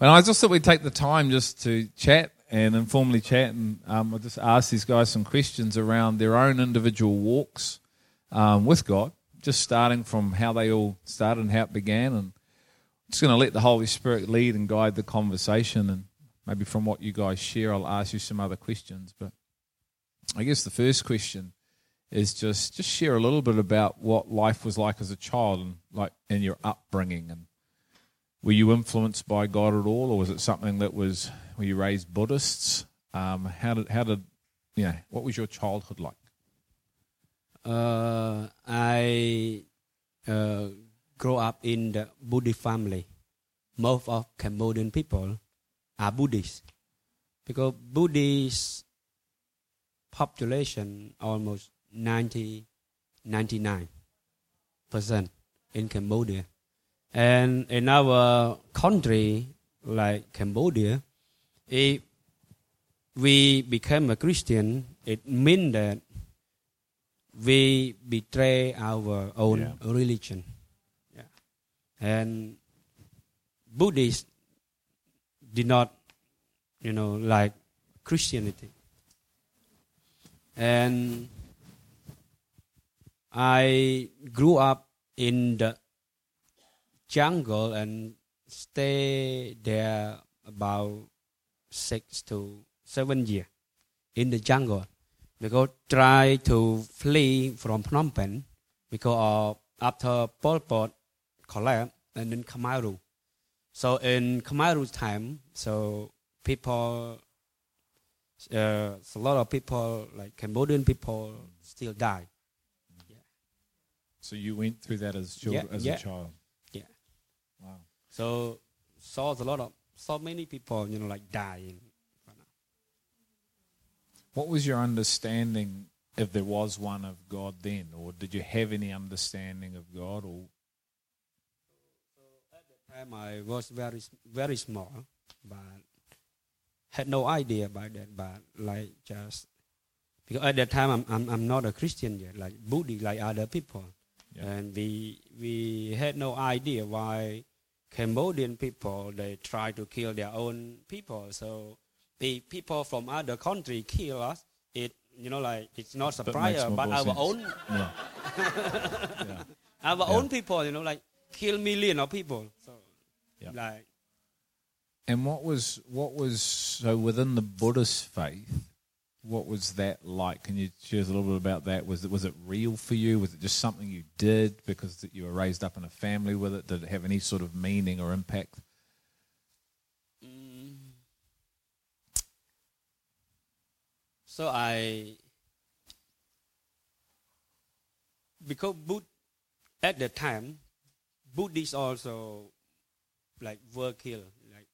But I just thought we'd take the time just to chat and informally chat, and um, I'll just ask these guys some questions around their own individual walks um, with God, just starting from how they all started and how it began, and just going to let the Holy Spirit lead and guide the conversation, and maybe from what you guys share, I'll ask you some other questions. But I guess the first question is just just share a little bit about what life was like as a child and like in your upbringing and were you influenced by God at all or was it something that was were you raised Buddhists? Um, how did how did you know what was your childhood like? Uh, I uh, grew up in the Buddhist family. Most of Cambodian people are Buddhists because Buddhist population almost 90, 99 percent in Cambodia. And in our country, like Cambodia, if we become a Christian, it means that we betray our own yeah. religion. Yeah. And Buddhists did not, you know, like Christianity. And I grew up in the jungle and stay there about six to seven years in the jungle because try to flee from Phnom Penh because of after Pol Pot collapsed and then Khmer Rouge. So in Khmer Rouge time, so people, uh, a lot of people like Cambodian people still die so you went through that as children, yeah, as yeah. a child. So saw a lot of so many people, you know, like dying. What was your understanding, if there was one, of God then, or did you have any understanding of God, or? So at the time, I was very very small, but had no idea about that. But like just because at that time I'm I'm, I'm not a Christian yet, like Buddhist, like other people. Yeah. And we we had no idea why Cambodian people they try to kill their own people. So the people from other country kill us. It you know like it's not surprise, but our sense. own yeah. yeah. our yeah. own people you know like kill million of people. So like. And what was what was so within the Buddhist faith? What was that like? Can you share a little bit about that? Was it was it real for you? Was it just something you did because you were raised up in a family with it? Did it have any sort of meaning or impact? Mm. So I because Bud at the time Buddhists also like were killed like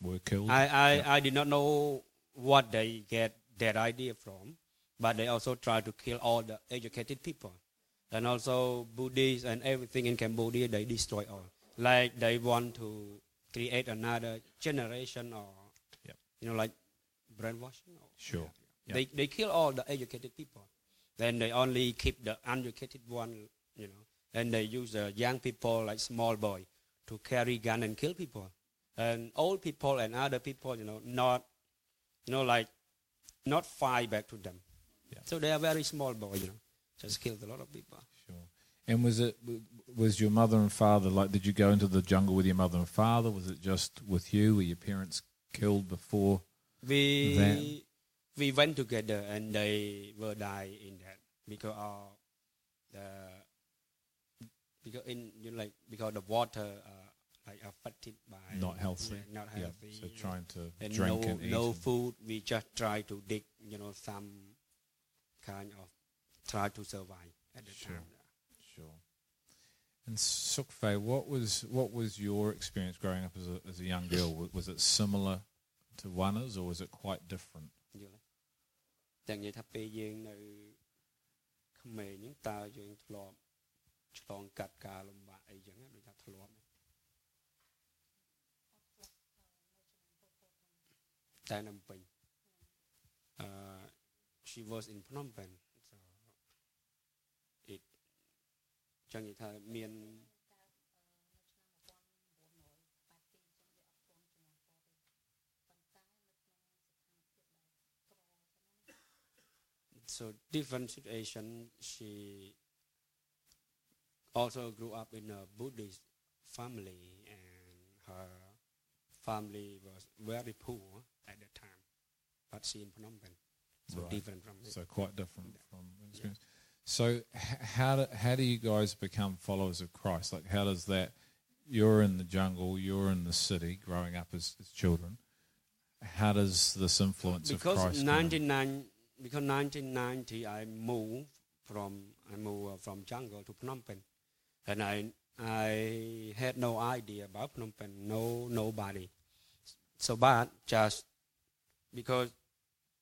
were killed. I I, yeah. I did not know what they get that idea from, but they also try to kill all the educated people. And also Buddhists and everything in Cambodia, they destroy all. Like they want to create another generation or, yep. you know, like brainwashing. Or, sure. Yep. They, they kill all the educated people. Then they only keep the uneducated one, you know. And they use the young people, like small boy, to carry gun and kill people. And old people and other people, you know, not, you know, like not fight back to them. Yeah. So they are very small boy, you know, just killed a lot of people. Sure. And was it was your mother and father like? Did you go into the jungle with your mother and father? Was it just with you? Were your parents killed before? We that? we went together and they were die in that because of the because in you know, like because the water. Uh, like affected by not healthy, not healthy. Yeah. So trying to and drink no, and eat no food. We just try to dig, you know, some kind of try to survive at the sure. time. Sure. And Sukfei, what was what was your experience growing up as a, as a young girl? Was it similar to Vanna's, or was it quite different? Phnom uh, she was in Phnom Penh. So it ចឹងនិយាយថាមាន So different situation. She also grew up in a Buddhist family, and her family was very poor at that time. But she in Phnom Penh, so Right. different from it. So quite different from experience. So h- how do, how do you guys become followers of Christ? Like how does that? You're in the jungle. You're in the city, growing up as, as children. How does this influence of because Christ? come 99 because 1990 I moved from I moved uh, from jungle to Phnom Penh, and I I had no idea about Phnom Penh, no nobody. So but just because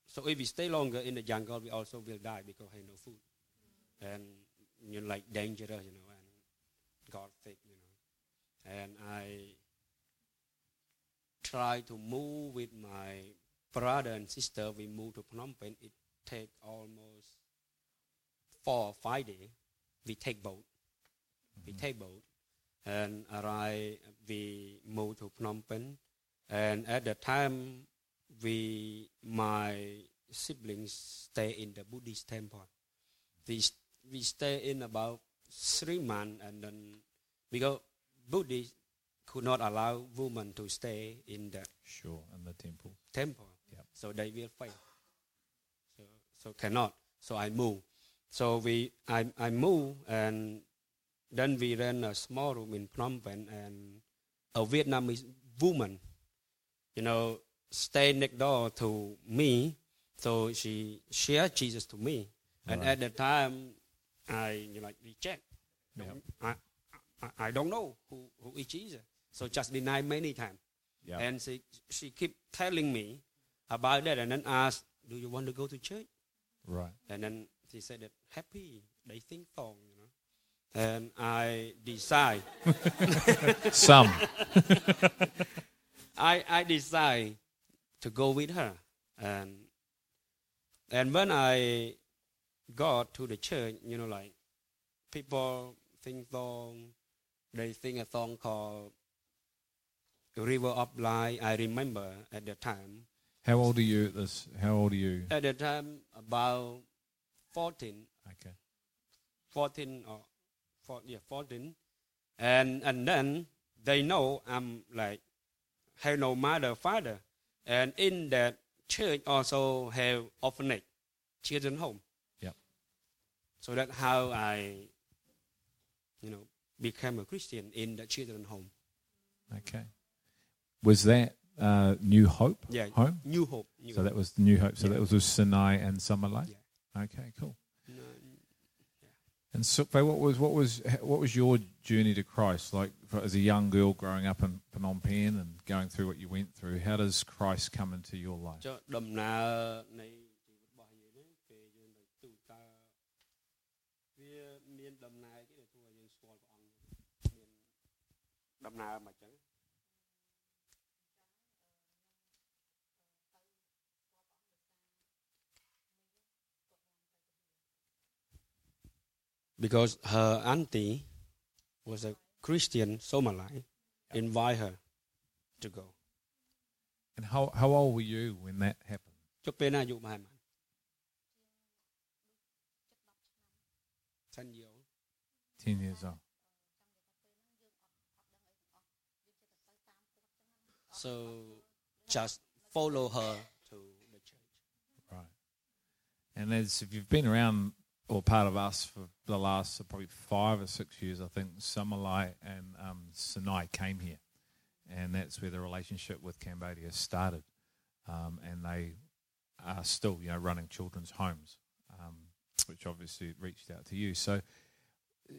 so if we stay longer in the jungle, we also will die because we have no food, and you know like dangerous, you know, and God sake, you know, and I try to move with my brother and sister. We moved to Phnom Penh. It take almost four or five days. We take boat. We mm-hmm. take boat and arrive. We moved to Phnom Penh. And at the time, we my siblings stay in the Buddhist temple. We we stay in about three months, and then because Buddhist could not allow women to stay in the Sure, in the temple. temple. Yep. So they will fail. So so cannot. So I move. So we I I move and then we rent a small room in Phnom Penh and a Vietnamese woman, you know, stay next door to me. So she shared Jesus to me. And Right. at the time I you know, like reject. Yep. I, I I don't know who, who is Jesus. So just deny many times. Yeah. And she she keep telling me about that, and then asked, "Do you want to go to church?" right. And then she said that happy they think song, you know. And I decide, Some. I I decide to go with her, and and when I got to the church, you know, like people sing song, they sing a song called "River of Life." I remember at the time. How old are you at this? How old are you? At the time, about 14, Okay. 14 or four, yeah, 14. And, and then they know I'm like, have no mother, father. And in that church also have orphanage, children home. Yep. So that's how I, you know, became a Christian in the children home. Okay. Was that uh, New Hope Yeah. home? New hope. New So hope. that was the New Hope. So Yeah. that was with Sinai and Summer Lake. Yeah. Okay, cool. No, And Sukwe, what was what was what was your journey to Christ like for, as a young girl growing up in Phnom Penh and going through what you went through? How does Christ come into your life? ចុះដំណើរនៃជីវិតរបស់យើងហ្នឹងពេលយើងទៅទូតើវាមានដំណើរគេដែលធ្វើឲ្យយើងស្គាល់ព្រះអង្គមានដំណើរមក because her auntie was a Christian Somali invite her to go And how how old were you when that happened? ចុះពេលណាអាយុប្រហែលបាន10 year old Ten years old. so just follow her to the church Right. And as if you've been around or part of us for the last probably five or six years, I think Samalai and um, Sinai came here. And that's where the relationship with Cambodia started. Um, and they are still, you know, running children's homes, um, which obviously reached out to you. So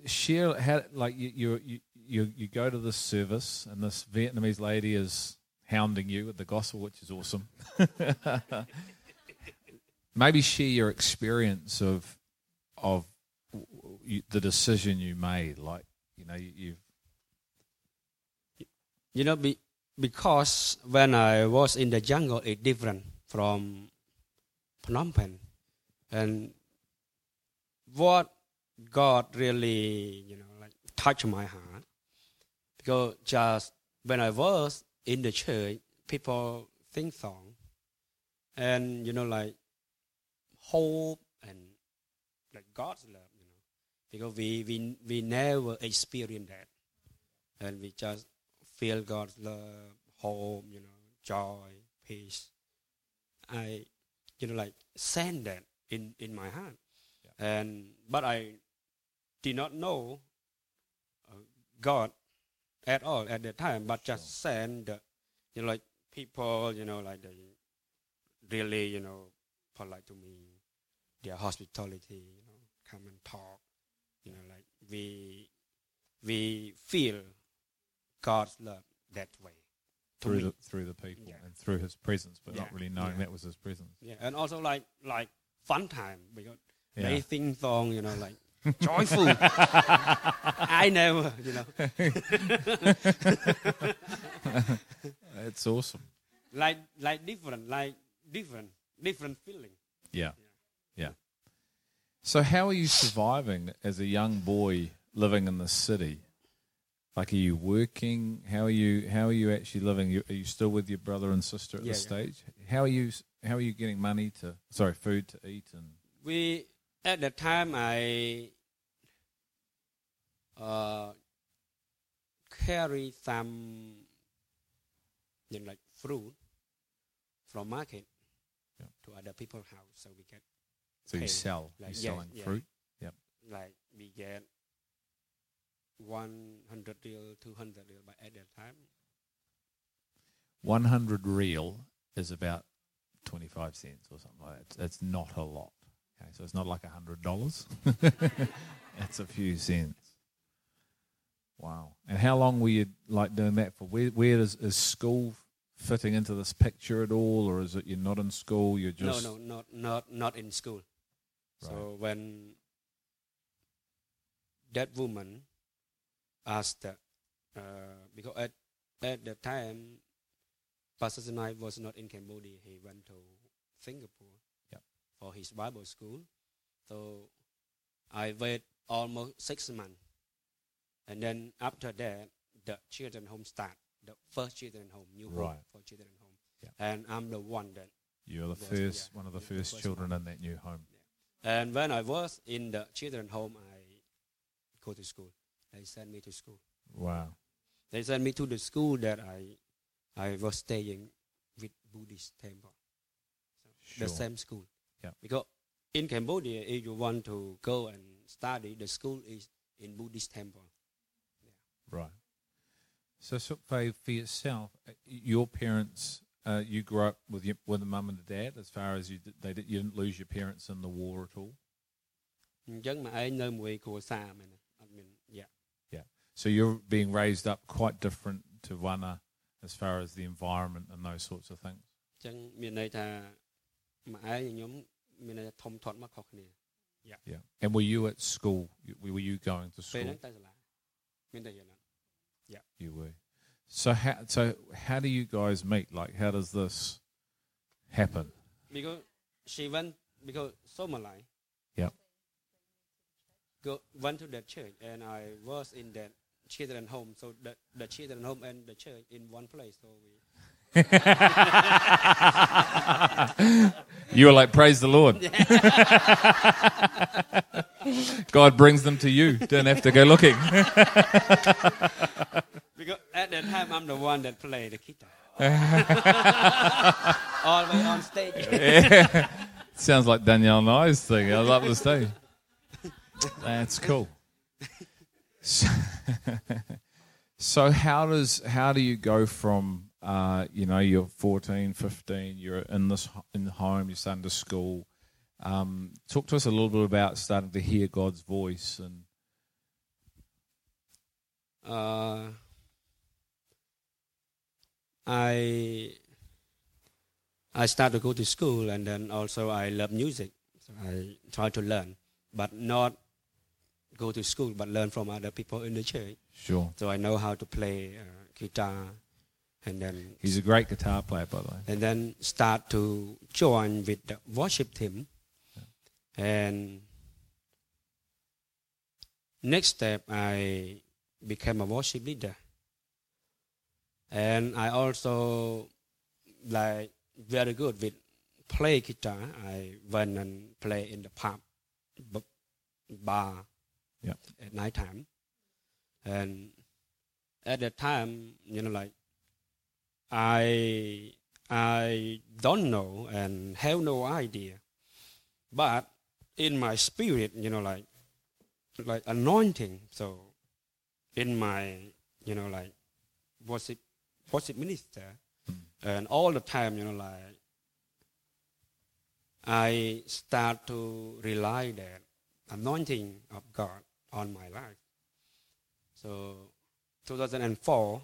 share how, like you, you, you, you go to this service and this Vietnamese lady is hounding you with the gospel, which is awesome. maybe share your experience of of the decision you made. Like you know, you, you know be, because when I was in the jungle it's different from Phnom Penh and what God really you know like touched my heart because just when I was in the church people sing song and you know like hope like God's love, you know, because we we we never experience that, and we just feel God's love, home, you know, joy, peace. I, you know, like send that in in my heart, and but I did not know uh, God at all at that time, but just send the, you know, like people, you know, like they really, you know, polite to me, their hospitality, come and talk, you know, like we we feel God's love that way. through the through the people Yeah. and through his presence, but not really knowing yeah. that was his presence. Yeah, and also like like fun time because Yeah. they sing song, you know, like joyful. I never, you know, It's awesome. like like different, like different, different feeling. Yeah. Yeah. So how are you surviving as a young boy living in the city? Like, are you working? How are you? How are you actually living? You, are you still with your brother and sister at Yeah, this yeah. stage? How are you? How are you getting money to? Sorry, food to eat and We at that time I uh, carry some you know, like fruit from market Yeah. to other people's house, so we get so you sell. like, You're yeah, selling yeah. fruit. like we get 100 riel, 200 riel, but at that time, One hundred riel is about twenty five cents or something like that. That's not a lot. Okay, so it's not like a hundred dollars. it's a few cents. Wow. And how long were you like doing that for? Where where does is school fitting into this picture at all, or is it you're not in school? You're just no, no, not not not in school. So when that woman asked, uh, because at at the time, Pastor Sinai was not in Cambodia. He went to Singapore Yep. for his Bible school. So I wait almost six months, and then after that, the children home start. The first children home, new home for children home, Yep. and I'm the one that you're the was- first yeah, one of the the first first children in that new home. And when I was in the children home, I go to school. They sent me to school. Wow. They sent me to the school that I I was staying with Buddhist temple. So Sure. The same school. Yeah. Because in Cambodia, if you want to go and study, the school is in Buddhist temple. Right. So, Sukfei, for yourself, uh, your parents, uh, you grew up with your, with a mum and a dad as far as you they did, you didn't lose your parents in the war at all. yeah. Yeah. So you're being raised up quite different to Vanna as far as the environment and those sorts of things? Yeah. Yeah. And were you at school? Were you going to school? yeah. You were. So how so how do you guys meet? Like how does this happen? because she went because Somalai. Yeah. Go went to that church and I was in that children home. So the the children home and the church in one place. So we You were like, praise the Lord. God brings them to you. Don't have to go looking. because at that time I'm the one that played the guitar. All the way on stage. Sounds like Danielle Nye's thing. I love the stage. That's cool. So, so how does how do you go from uh, you know you're 14, 15, you're in this in the home, you're starting to school. Um, talk to us a little bit about starting to hear God's voice and Uh, I I start to go to school and then also I love music. So I try to learn, but not go to school, but learn from other people in the church. sure. So I know how to play uh, guitar, and then He's a great guitar player, by the way. and then start to join with the worship team. And next step, I became a worship leader. And I also like very good with play guitar. I went and play in the pub, bar Yeah. at night time. And at that time, you know, like I I don't know and have no idea. But in my spirit, you know, like like anointing. So in my, you know, like worship worship minister, hmm. and all the time, you know, like I start to rely that anointing of God on my life. So 2004,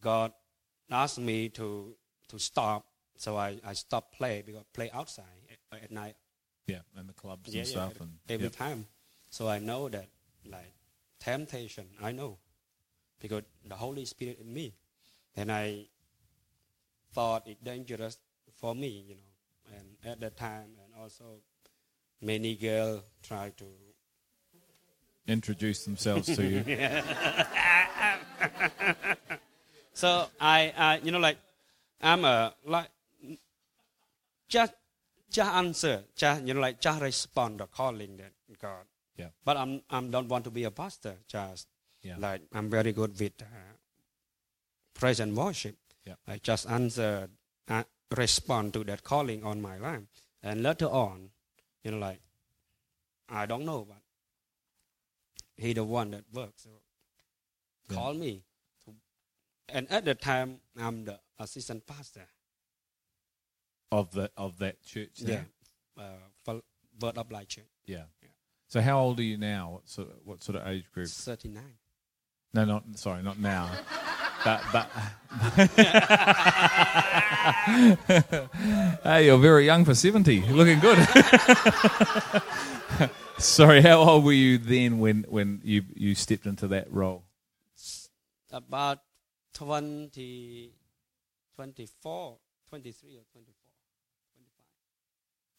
God asked me to to stop. So I, I stopped play because play outside at, at night Yeah, and the clubs Yeah, and yeah, stuff. and every yep. time. So I know that like temptation, I know because the Holy Spirit in me, and I thought it dangerous for me, you know. And at that time, and also many girls try to introduce themselves to you. So I, I, you know, like I'm a like just just answer, just you know, like just respond the calling that God. Yeah. But I'm I'm don't want to be a pastor. Just Yeah. like I'm very good with uh, praise and worship. Yeah. I just answer, uh, respond to that calling on my life, and later on, you know, like I don't know, but he the one that works. So Yeah. call me. And at the time, I'm the assistant pastor. of the of that church. there? Yeah. Uh, for Word of Life Church. yeah. Yeah. So how old are you now? What sort of, what sort of age group? 39. No, not sorry, not now. but but hey, you're very young for seventy. You're looking good. sorry, how old were you then when when you you stepped into that role? About 20, 24, 23 or 24, 25.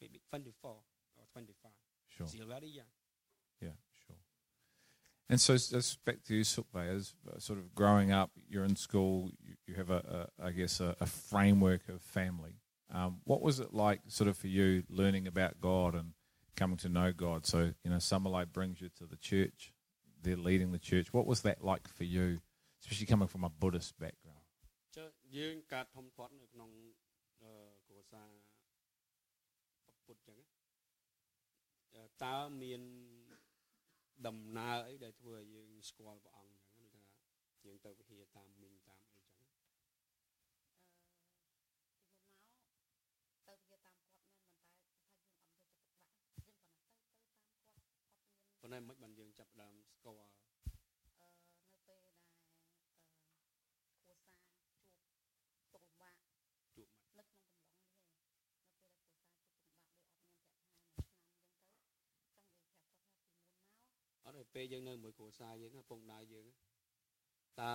Maybe 24 or 25. Sure. Still very young. Yeah, sure. And so, just back to you, Sukbay, as uh, sort of growing up, you're in school, you, you have a, a, I guess, a, a framework of family. Um, what was it like, sort of, for you learning about God and coming to know God? So, you know, Summer Light brings you to the church, they're leading the church. What was that like for you, especially coming from a Buddhist background? ចុះយើងកើតធំធាត់នៅក្នុងអឺគ្រួសារពុទ្ធចឹងណាអឺតើមានដំណើរអីដែលធ្វើឲ្យយើងស្គាល់ព្រះអង្គចឹងដូចថាយើងទៅវិហារតាមមីងតាមអីចឹងទៅវាតាមគាត់មែនប៉ុន្តែថាយើងអត់យកចិត្តទុកដាក់យើងគ្រាន់តែទៅទៅតាមគាត់គាត់មានប៉ុន្តែមិនបានយើងចាប់ផ្ដើមស្គាល់ អឺនៅពេលដែលអឺគ្រួសារជួបទុកលំបាក ជួបមក នៅក្នុងកំឡុងនេះឯងនៅពេលដែលគ្រួសារជួបទុកលំបាកដូចអត់មានប្រាក់ខែមួយឆ្នាំអញ្ចឹងទៅចង់និយាយប្រាប់គាត់ថាពីមុនមក អត់ទេ ពេលយើងនៅមួយគ្រួសារយើងណាពងដៅយើងតើ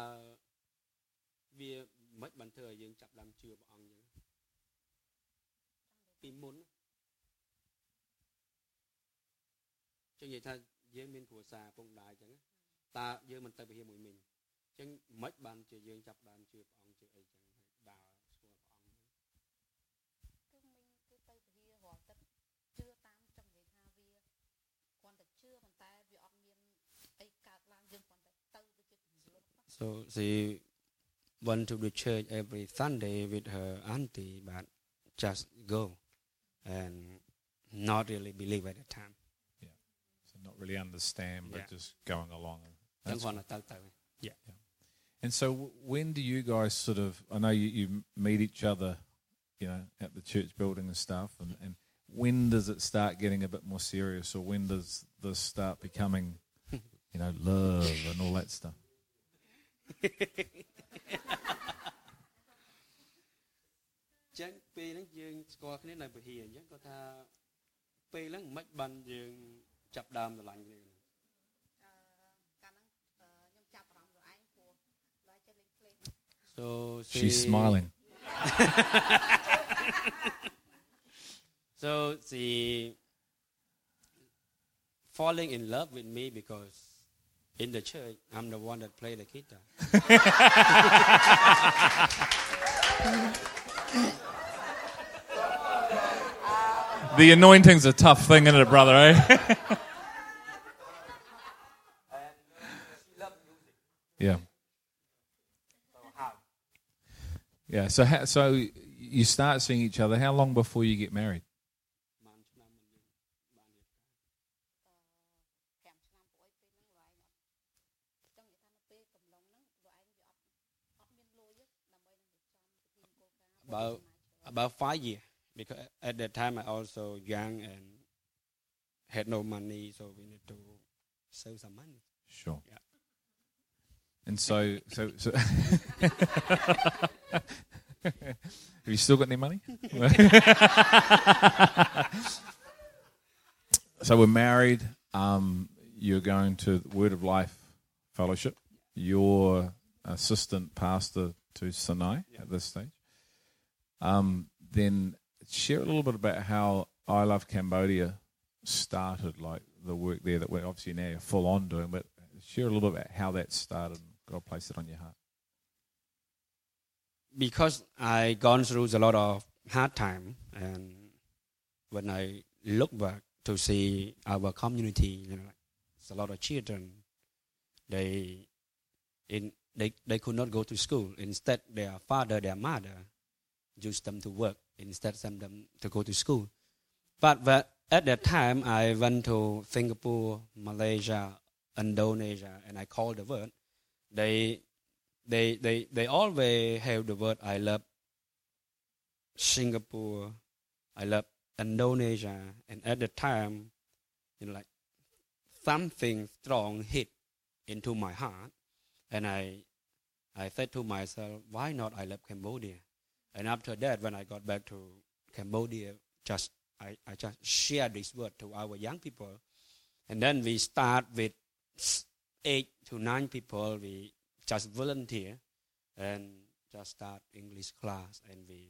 វាមិនបានធ្វើឲ្យយើងចាប់ផ្ដើមជឿព្រះអង្គយើងពីមុនណាចឹងនិយាយថាយើងមានគ្រួសារពងដៅអញ្ចឹងណាតើយើងមិនទៅវិហារមួយមីងអញ្ចឹងមិនបានជាយើងចាប់ផ្ដើមជឿព្រះអង្គ So she went to the church every Sunday with her auntie, but just go and not really believe at the time. Yeah. So not really understand, but yeah. just going along. That's cool. yeah. yeah. And so w- when do you guys sort of, I know you, you meet each other, you know, at the church building and stuff, and, and when does it start getting a bit more serious or when does this start becoming, you know, love and all that stuff? ចឹងពេលហ្នឹងយើងស្គាល់គ្នានៅពហិអញ្ចឹងគាត់ថាពេលហ្នឹងមិនបានយើងចាប់ដើមស្រឡាញ់គ្នា អឺកាលហ្នឹងអឺខ្ញុំចាប់អារម្មណ៍ខ្លួនឯងព្រោះឡើយចេះលេងភ្លេង So She's smiling. So she falling in love with me because in the church, I'm the one that plays the guitar. the anointing's a tough thing, isn't it, brother? Eh? yeah. Yeah. So, ha- so you start seeing each other. How long before you get married? About about five years because at that time I also young and had no money, so we need to save some money. Sure. Yeah. And so so so. Have you still got any money? so we're married. Um, you're going to Word of Life Fellowship. You're assistant pastor to Sinai at this stage. Um, then share a little bit about how I Love Cambodia started, like the work there that we're obviously now full on doing, but share a little bit about how that started God placed it on your heart. because I gone through a lot of hard time, and when I look back to see our community, you know, it's a lot of children. They in they they could not go to school. Instead, their father, their mother, used them to work instead send them to go to school. But, but at that time, I went to Singapore, Malaysia, Indonesia, and I called the word. They they they they always have the word I love Singapore, I love Indonesia, and at the time, you know, like something strong hit into my heart, and I I said to myself, why not I love Cambodia? And after that, when I got back to Cambodia, just I, I just share this word to our young people, and then we start with eight to nine people. We just volunteer and just start English class and we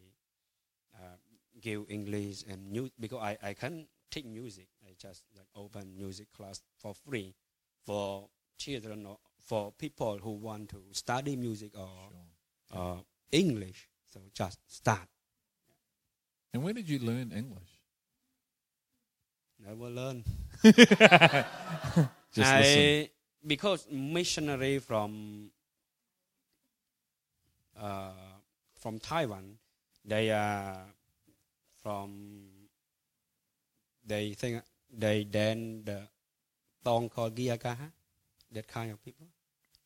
uh, give English and new because I, I can teach music. I just like open music class for free for children or for people who want to study music or uh, English. So just start. And where did you learn English? Never learn. Just I, listen. because missionary from uh, from Taiwan, they are from they think they then the song called Giyakaha, that kind of people.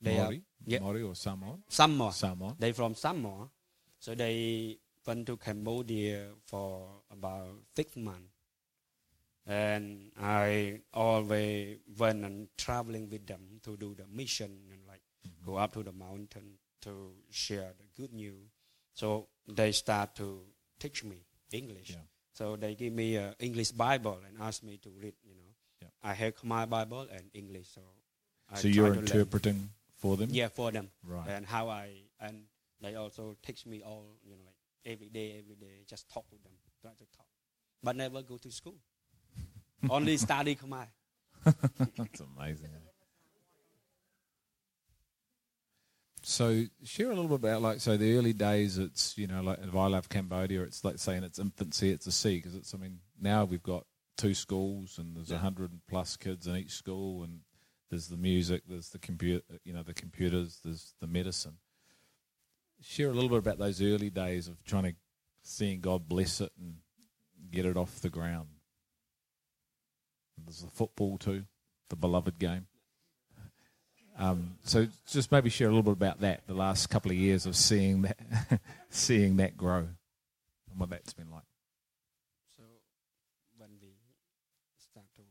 They are Maori? yeah. Maori or Samoan? Samoa. Samoan. They from Samoa, so they went to Cambodia for about six months. And I always went and traveling with them to do the mission and like go up to the mountain to share the good news. So they start to teach me English. Yeah. So they give me an English Bible and ask me to read. You know, Yeah. I have my Bible and English. So So try you're to learn. interpreting for them? Yeah, for them Right. and how I and they oh, also teach me all you know like every day, every day, just talk with them, try to talk, but never go to school. Only study Khmer. That's amazing. So share a little bit about like so the early days. It's you know like if I love Cambodia, it's like saying its infancy. It's a C because it's I mean now we've got two schools and there's a Yeah. hundred plus kids in each school and there's the music, there's the computer, you know the computers, there's the medicine. Share a little bit about those early days of trying to seeing God bless it and get it off the ground. There's the football too, the beloved game. Um, so just maybe share a little bit about that. The last couple of years of seeing that, seeing that grow, and what that's been like. So when we start to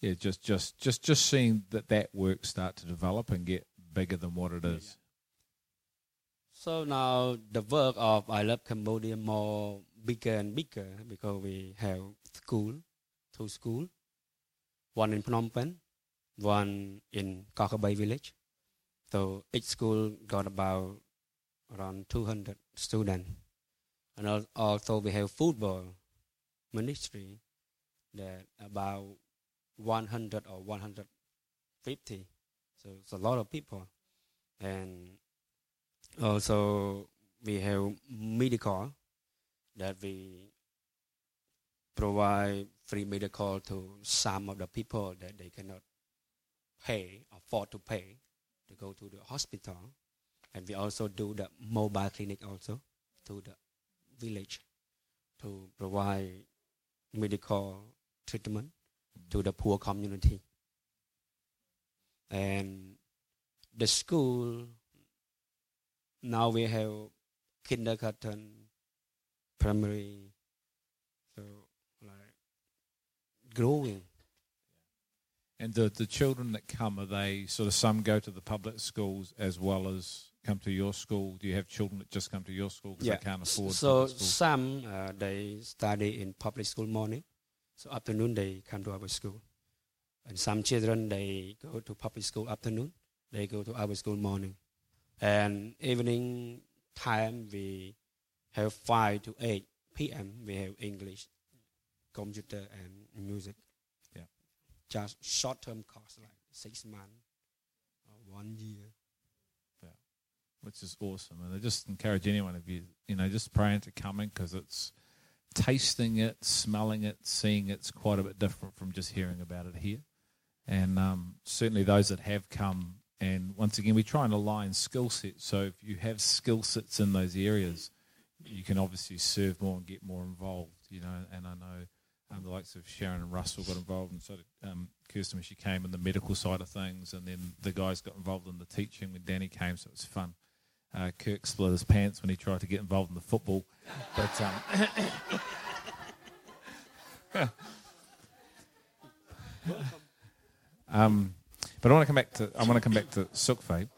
Yeah, just just just just seeing that that work start to develop and get bigger than what it is. So now the work of I love Cambodia more bigger and bigger because we have school, two school, one in Phnom Penh, one in Kokabay village. So each school got about around 200 students. And al- also we have football ministry that about 100 or 150. So it's a lot of people. And also we have medical that we provide free medical to some of the people that they cannot pay, afford to pay. to go to the hospital, and we also do the mobile clinic also to the village to provide medical treatment to the poor community. And the school now we have kindergarten, primary, so like growing. And the, the children that come, are they sort of some go to the public schools as well as come to your school? Do you have children that just come to your school because Yeah. they can't afford it? So some uh, they study in public school morning, so afternoon they come to our school. And some children they go to public school afternoon, they go to our school morning. And evening time we have five to eight p.m. We have English, computer, and music. Yeah. Just short-term course like six months or one year. Yeah. which is awesome. And I just encourage anyone of you, you know, just praying to coming because it's tasting it, smelling it, seeing it's quite a bit different from just hearing about it here. And um, certainly those that have come, and once again, we try and align skill sets. So if you have skill sets in those areas, you can obviously serve more and get more involved, you know. And I know um, the likes of Sharon and Russell got involved, and so did um, Kirsten when she came in the medical side of things, and then the guys got involved in the teaching when Danny came, so it was fun. Uh, Kirk split his pants when he tried to get involved in the football, but um, um, but I want to come back to I want to come back to Sukfei.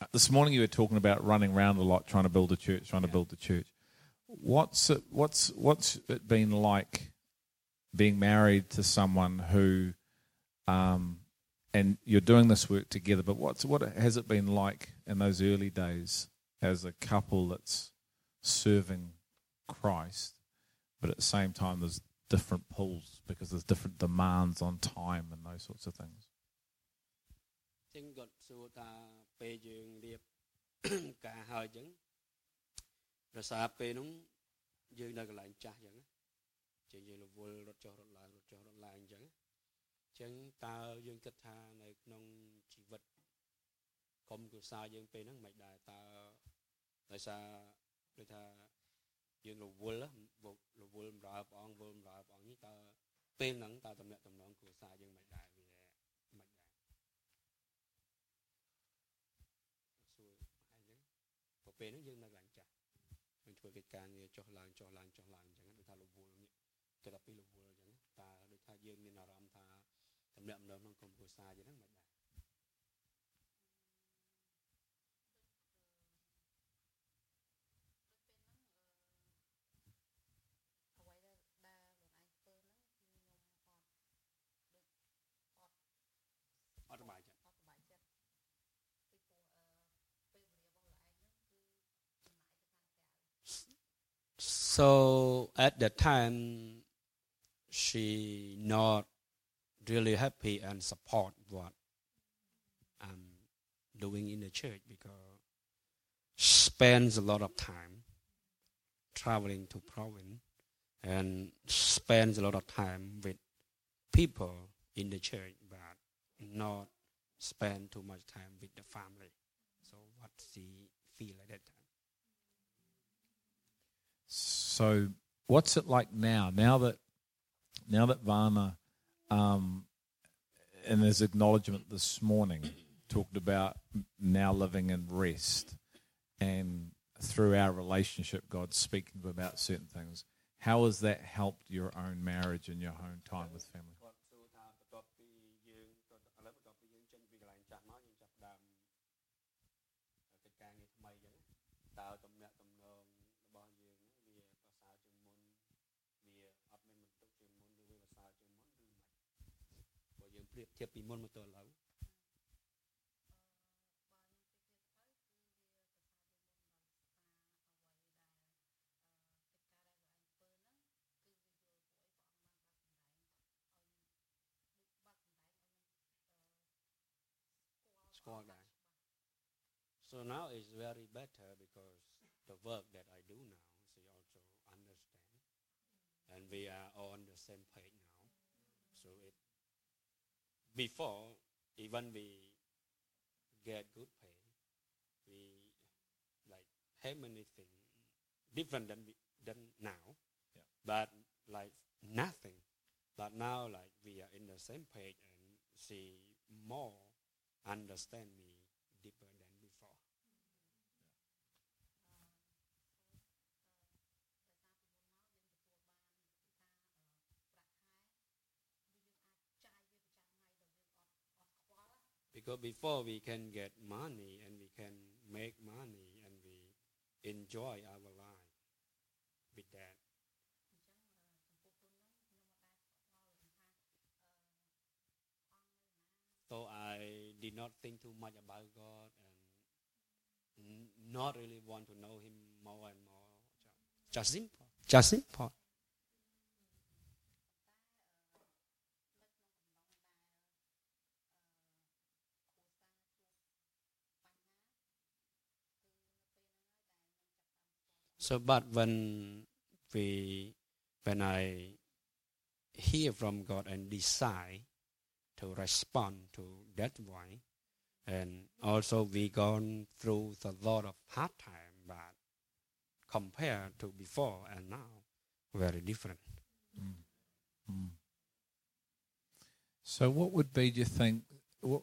Uh, This morning you were talking about running around a lot, trying to build a church, trying to build the church. What's it, what's what's it been like being married to someone who, um, and you're doing this work together? But what's what has it been like in those early days as a couple that's serving Christ, but at the same time there's different pulls because there's different demands on time and those sorts of things. ចឹងគាត់សួរថាពេលយើងរៀបការហើយចឹងរសារពេលហ្នឹងយើងនៅកន្លែងចាស់ចឹងណាចឹងយើងរវល់រត់ចុះរត់ឡើងរត់ចុះរត់ឡើងចឹងចឹងតើយើងគិតថានៅក្នុងជីវិតក្រុមគ្រួសារយើងពេលហ្នឹងមិនដែរតើដោយសារដូចថាយើងរវល់ណារវល់បម្រើព្រះអង្គរវល់បម្រើព្រះអង្គនេះតើពេលហ្នឹងតើតំណែងតំណងគ្រួសារយើងមិនដែរវាមិនដែរ សួរហើយអញ្ចឹង ព្រោះពេលហ្នឹងយើងនៅកន្លែងចាស់យើងធ្វើកិច្ចការងារចុះឡើងចុះឡើងចុះឡើងអញ្ចឹងដូចថារវល់នេះគេថាពីរវល់អញ្ចឹងតើដូចថាយើងមានអារម្មណ៍ថាតំណែងតំណងក្នុងក្រុមគ្រួសារយើងហ្នឹងមិនដែរ so at that time she not really happy and support what I'm doing in the church because spends a lot of time traveling to province and spends a lot of time with people in the church but not spend too much time with the family. So what she feel at that time So, what's it like now? Now that now that Vanna, um, in his acknowledgement this morning, talked about now living in rest, and through our relationship, God's speaking to about certain things. How has that helped your own marriage and your own time with family? So now it's very better because the work that I do now, she also understand, and we are on the same page now. So it before even we get good pay. We like have many things different than we, than now, Yeah. but like nothing. But now like we are in the same page and she more understand me Because before we can get money and we can make money and we enjoy our life with that. So I did not think too much about God and not really want to know Him more and more. Just simple. Just simple. So, but when we, when I hear from God and decide to respond to that way, and also we gone through a lot of hard time, but compared to before and now, very different. Mm. Mm. So, what would be, do you think, what,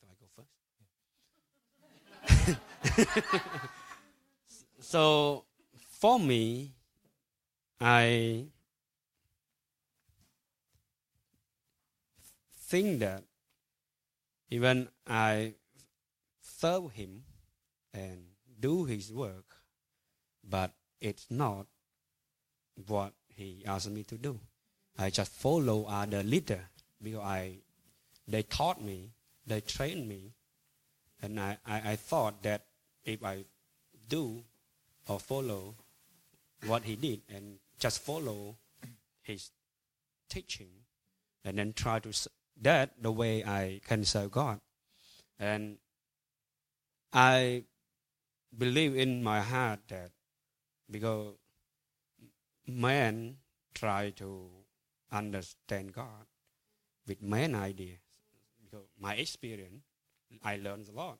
Do I go first? so for me, I think that even I serve him and do his work, but it's not what he asked me to do. I just follow other leader because I they taught me, they trained me, and I, I, I thought that if I do or follow what he did and just follow his teaching and then try to that the way I can serve God. And I believe in my heart that because man try to understand God with man ideas. Because my experience, I learned a lot.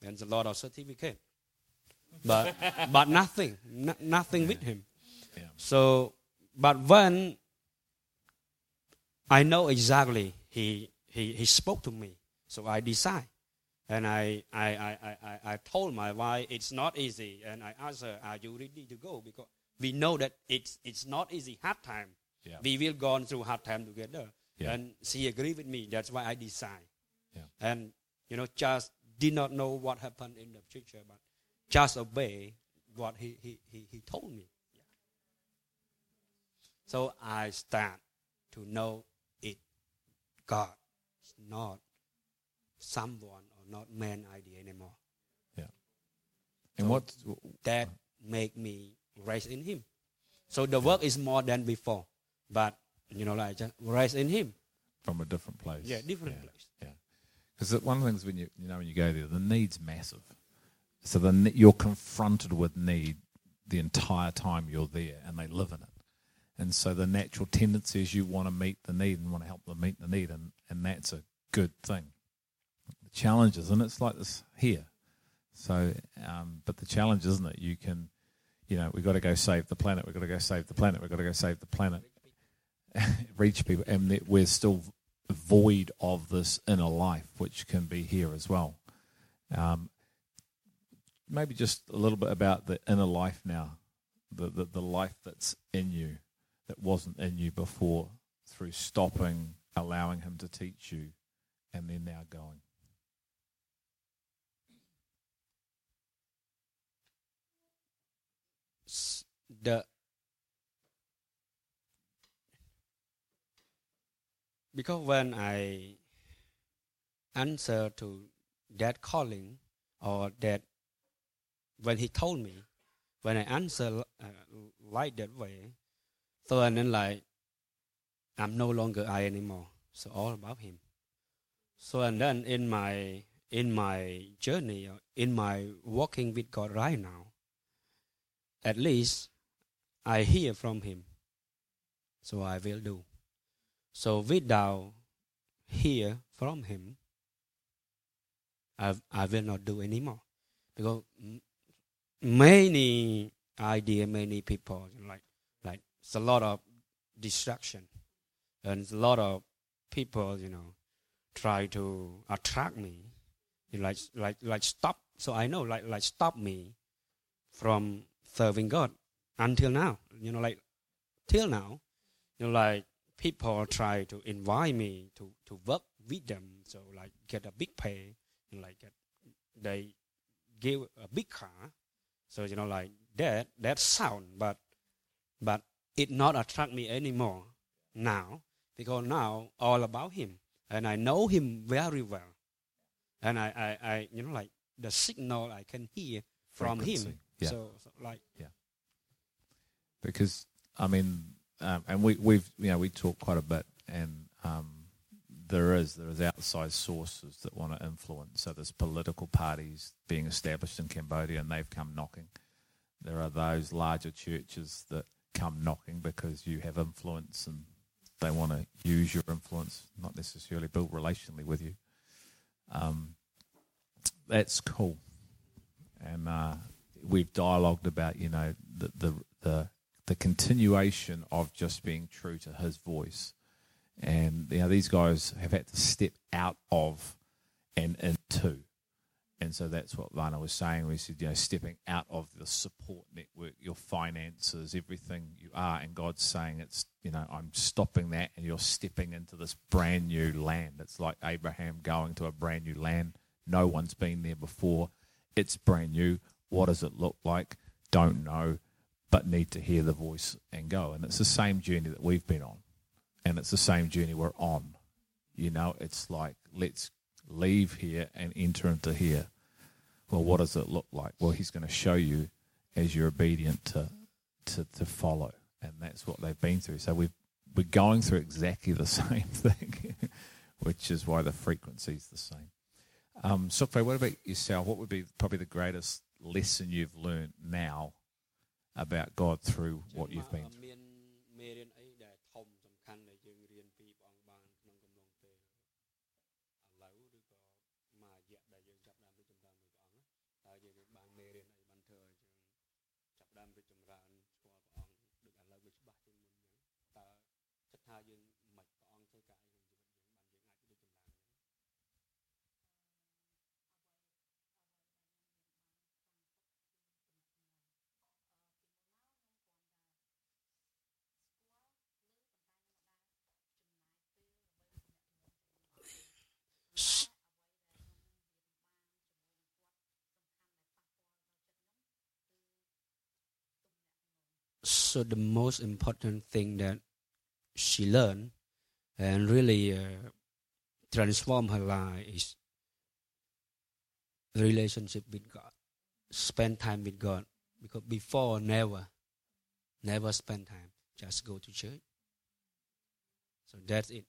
There's a lot of certificate, but but nothing, no, nothing with him. Yeah. So, but when I know exactly he he he spoke to me, so I decide, and I I I I, I- I told my wife it's not easy, and I asked her, "Are you ready to go?" Because we know that it's it's not easy, hard time. Yeah. We will go through hard time together, Yeah. and she agreed with me. That's why I decide. Yeah. And you know, just did not know what happened in the future, but just obey what he he he, he told me. So I start to know it. God is not someone or not man idea anymore. Yeah. And So- what That make me rise in Him. So the work is more than before, but you know, like just rise in Him. from a different place? Yeah, different Yeah. place. Yeah. Because one of the things when you you know when you go there, the need's massive. So the you're confronted with need the entire time you're there, and they live in it. And so the natural tendency is you want to meet the need and want to help them meet the need, and, and that's a good thing. The challenge is, and it's like this here. So, um, but the challenge isn't it? You can, you know, we've got to go save the planet. We've got to go save the planet. We've got to go save the planet. reach people, and that we're still void of this inner life, which can be here as well. Um, maybe just a little bit about the inner life now, the, the the life that's in you that wasn't in you before, through stopping, allowing Him to teach you, and then now going. The because when I answer to that calling or that when he told me when I answer uh, like that way, so and then like I'm no longer I anymore. So all about him. So and then in my in my journey, uh, in my walking with God right now, at least I hear from him. So I will do. So without hear from him, I, I will not do anymore. Because many idea, many people, like, like it's a lot of distraction. And a lot of people, you know, try to attract me, you like, like, like stop. So I know, like, like stop me from serving God until now. You know, like till now, you know, like people try to invite me to to work with them. So like get a big pay, and like get, they give a big car. So you know, like that that sound, but but it not attract me anymore now because now all about him and I know him very well, and I I, I you know like the signal I can hear from Frequency. him. Yeah. So, so like yeah, because I mean, um, and we we've you know we talk quite a bit, and um, there is there is outside sources that want to influence. So there's political parties being established in Cambodia, and they've come knocking. There are those larger churches that come knocking because you have influence, and they want to use your influence, not necessarily build relationally with you. Um, that's cool, and uh, we've dialogued about you know the the the the continuation of just being true to his voice. And you know, these guys have had to step out of and into. And so that's what Lana was saying. We said, you know, stepping out of the support network, your finances, everything you are, and God's saying it's, you know, I'm stopping that, and you're stepping into this brand new land. It's like Abraham going to a brand new land. No one's been there before. It's brand new. What does it look like? Don't know but need to hear the voice and go. And it's the same journey that we've been on. And it's the same journey we're on. You know, it's like, let's leave here and enter into here. Well, what does it look like? Well, he's going to show you as you're obedient to, to, to follow. And that's what they've been through. So we've, we're going through exactly the same thing, which is why the frequency is the same. Um, Sukwe, what about yourself? What would be probably the greatest lesson you've learned now about God through what you've been through? So the most important thing that she learned and really uh, her life is the relationship with God. Spend time with God because before never, never spend time. Just go to church. So that's it.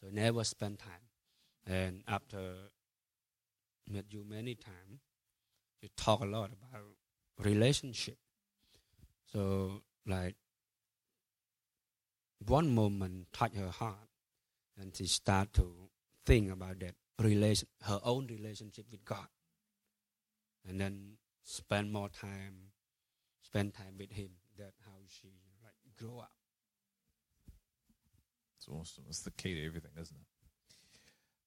So never spend time. And after met you many times, you talk a lot about relationship. So like one moment touch her heart and she start to think about that relation her own relationship with God. And then spend more time spend time with him. That how she like grow up. It's awesome. It's the key to everything, isn't it?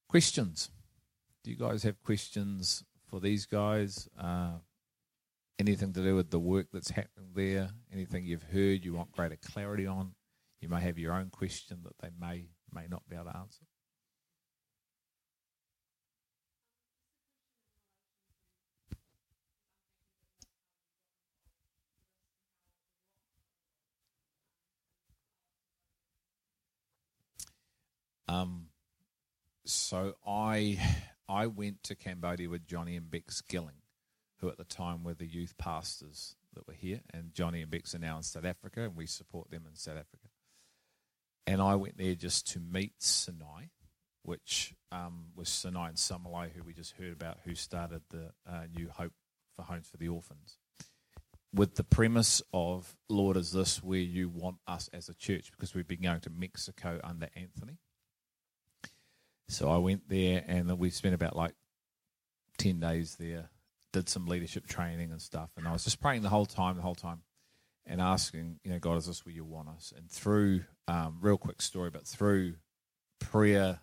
Questions. Do you guys have questions for these guys? Uh, anything to do with the work that's happening there? Anything you've heard you want greater clarity on? You may have your own question that they may may not be able to answer. Um, so I I went to Cambodia with Johnny and Beck Skilling, who at the time were the youth pastors that were here, and Johnny and Bex are now in South Africa, and we support them in South Africa. And I went there just to meet Sinai, which um, was Sinai and Samalai, who we just heard about, who started the uh, New Hope for Homes for the Orphans. With the premise of, Lord, is this where you want us as a church? Because we've been going to Mexico under Anthony. So I went there and we spent about like 10 days there, did some leadership training and stuff. And I was just praying the whole time, the whole time, and asking, you know, God, is this where you want us? And through, um, real quick story, but through prayer,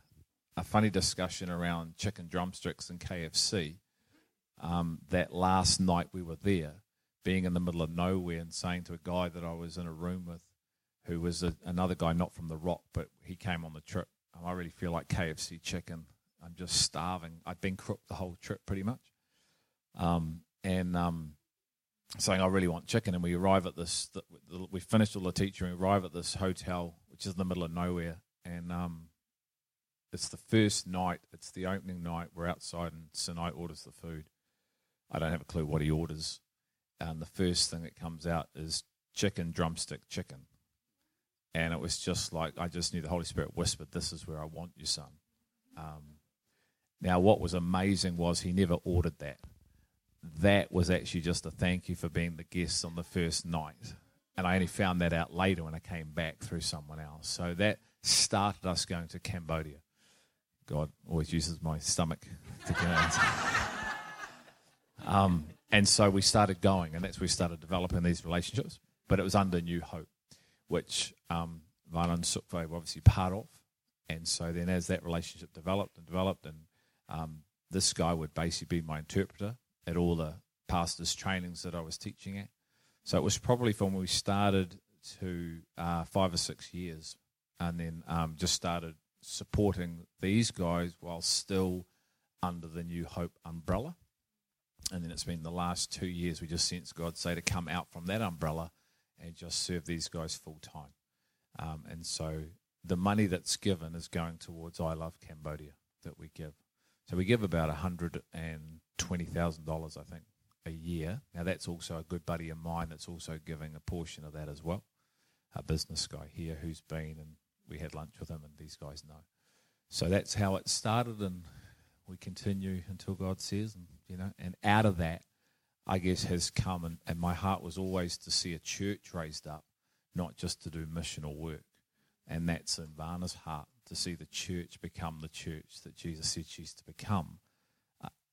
a funny discussion around chicken drumsticks and KFC, um, that last night we were there, being in the middle of nowhere and saying to a guy that I was in a room with, who was a, another guy not from the rock, but he came on the trip. I really feel like KFC chicken. I'm just starving. I'd been crooked the whole trip pretty much. Um, and um, saying, I really want chicken. And we arrive at this, we finished all the teaching, we arrive at this hotel, which is in the middle of nowhere. And um, it's the first night, it's the opening night. We're outside, and Sinai orders the food. I don't have a clue what he orders. And the first thing that comes out is chicken, drumstick chicken. And it was just like, I just knew the Holy Spirit whispered, This is where I want you, son. Um, now, what was amazing was he never ordered that. That was actually just a thank you for being the guest on the first night. And I only found that out later when I came back through someone else. So that started us going to Cambodia. God always uses my stomach to get out. um, and so we started going, and that's where we started developing these relationships. But it was under New Hope, which um, Vanna and Sukve were obviously part of. And so then, as that relationship developed and developed, and um, this guy would basically be my interpreter at all the pastors' trainings that I was teaching at. So it was probably from when we started to uh, five or six years, and then um, just started supporting these guys while still under the New Hope umbrella. And then it's been the last two years we just sense God say to come out from that umbrella and just serve these guys full time. Um, and so the money that's given is going towards I Love Cambodia that we give. So we give about $120,000, I think, a year. Now, that's also a good buddy of mine that's also giving a portion of that as well. A business guy here who's been, and we had lunch with him, and these guys know. So that's how it started, and we continue until God says, and you know, and out of that, I guess has come, and, and my heart was always to see a church raised up, not just to do missional work, and that's in Vanna's heart to see the church become the church that Jesus said she's to become,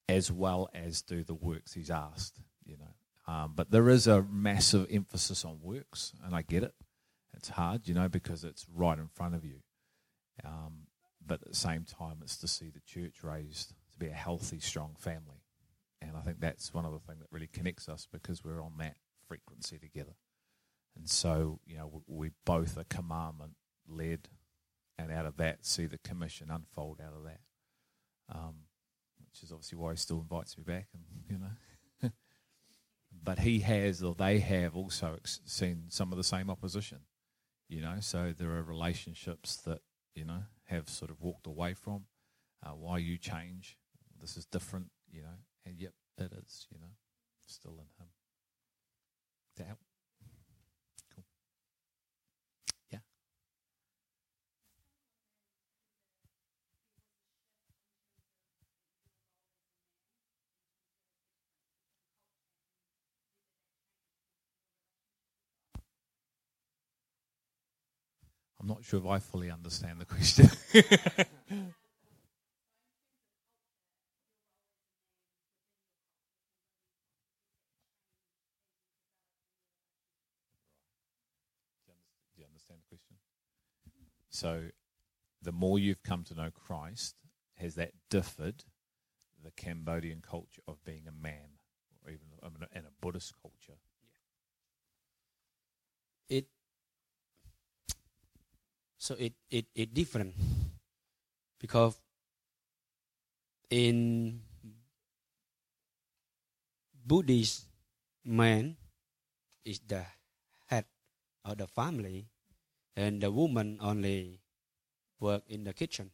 as well as do the works He's asked. You know, um, but there is a massive emphasis on works, and I get it. It's hard, you know, because it's right in front of you. Um, but at the same time, it's to see the church raised to be a healthy, strong family. And I think that's one of the things that really connects us because we're on that frequency together. And so, you know, we, we both are commandment led, and out of that, see the commission unfold out of that. Um, which is obviously why he still invites me back, and you know. but he has, or they have, also ex- seen some of the same opposition. You know, so there are relationships that you know have sort of walked away from. Uh, why you change? This is different, you know, and yet it is, you know, still in him. That help? Not sure if I fully understand the question. Do you understand the question? So, the more you've come to know Christ, has that differed the Cambodian culture of being a man, or even I mean, and a Buddhist culture? it so it it it different because in Buddhist man is the head of the family and the woman only work in the kitchen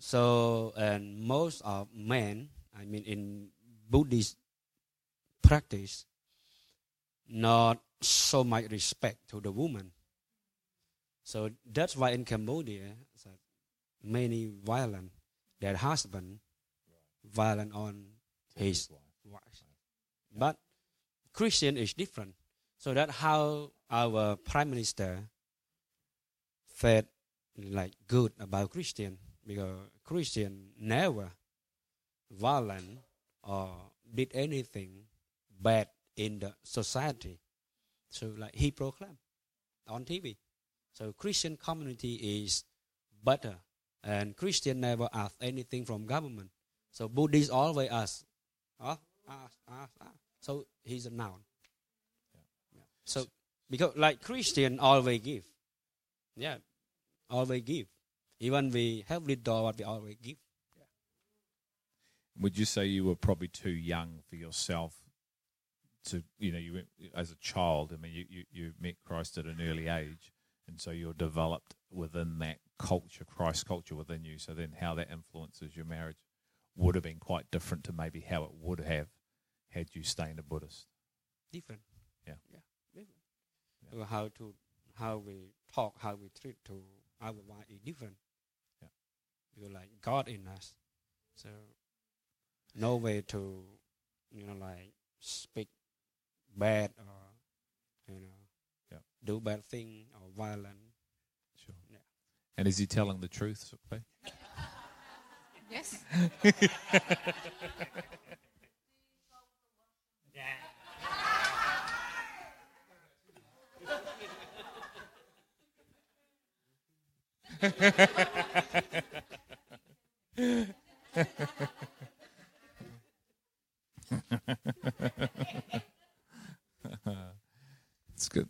So, and most of men, I mean, in Buddhist practice, not so much respect to the woman. So that's why in Cambodia, many violent, their husband violent on his wife. But Christian is different. So that's how our prime minister felt like good about Christian because Christian never violent or did anything bad in the society. So like he proclaimed on TV. So Christian community is better and Christian never ask anything from government. So Buddhists always ask, huh? ask, ask, ask. So he's a noun. Yeah. So because like Christian always give. Yeah. Always give. Even we have little what we always give. Yeah. Would you say you were probably too young for yourself to, you know, you as a child? I mean, you, you, you met Christ at an early age, and so you're developed within that culture, Christ culture within you. So then, how that influences your marriage would have been quite different to maybe how it would have had you stayed a Buddhist. Different. Yeah. Yeah. Different. So How to how we talk, how we treat to our wife is different. Yeah. Because like God in us. So no way to you know like speak bad or Yeah. Do bad thing or violent. Sure. Yeah. And is he telling the truth? Sukbay? Yes. It's good.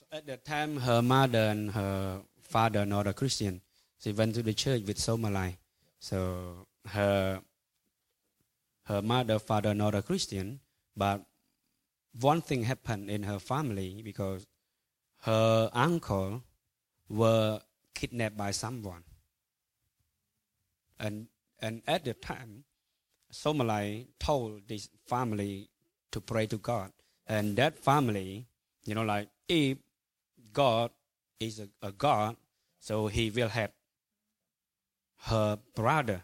So at that time, her mother and her father not a Christian. She went to the church with Somalai. So her her mother, father not a Christian, but one thing happened in her family because her uncle were kidnapped by someone. And and at the time, Somalai told this family to pray to God. And that family, you know, like if God is a, a God, so he will help her brother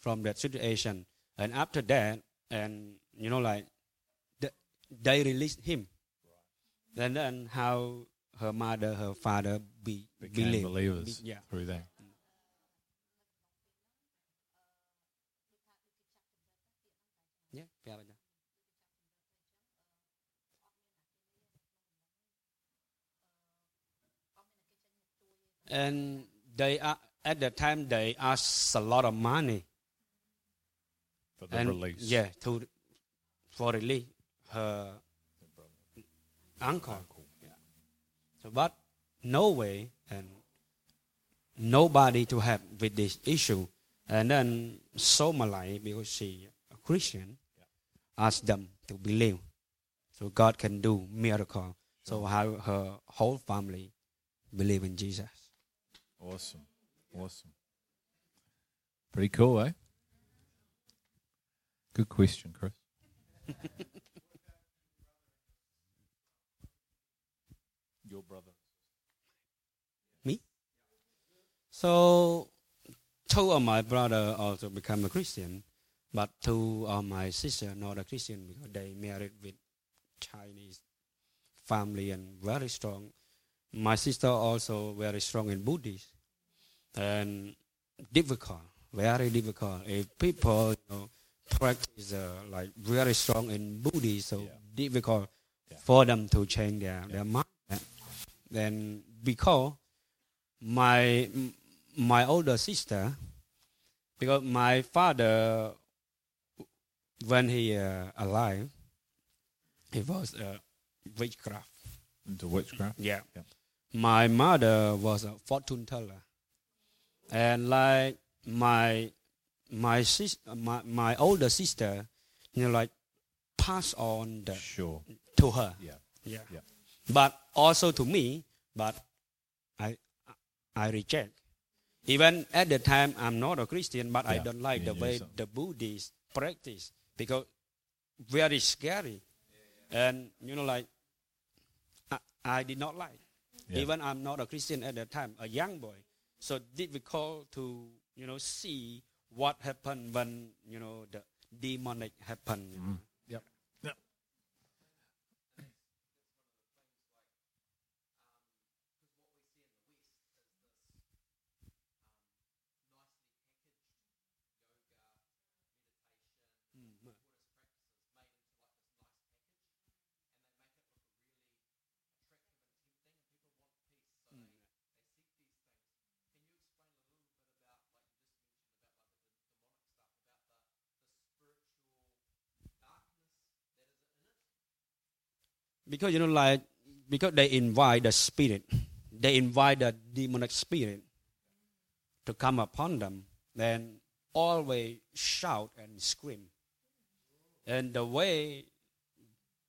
from that situation. And after that, and you know, like the, they released him. And then how her mother, her father be Became believe. believers Be- yeah. through that. And they are, at the time they asked a lot of money For the and release. yeah to for release her uncle. Yeah. So, but no way and nobody to help with this issue. And then Somalai, because she a Christian, asked them to believe, so God can do miracle. So how her whole family believe in Jesus. Awesome. Awesome. Pretty cool, eh? Good question, Chris. Your brother. Me? So two of my brother also become a Christian, but two of my sister not a Christian because they married with Chinese family and very strong. My sister also very strong in Buddhist and difficult, very difficult. If people you know, practice uh, like very strong in Buddhism, so Yeah. difficult Yeah. for them to change their their mind. Then because my my older sister, because my father, when he uh, alive, he was uh, witchcraft. Into witchcraft. Yeah. Yeah. My mother was a fortune teller. And like my my sis my, my older sister, you know, like pass on the, Sure. to her. Yeah. Yeah. Yeah. But also to me, but I I reject. Even at the time I'm not a Christian, but I don't like Yeah, the way the Buddhists practice because very scary. And you know like I, I did not like. Yeah. Even I'm not a Christian at that time, a young boy. So difficult to, you know, see what happened when, you know, the demonic happened. You know. Yep. Yep. Because you know like because they invite the spirit. They invite the demonic spirit to come upon them then always shout and scream. And the way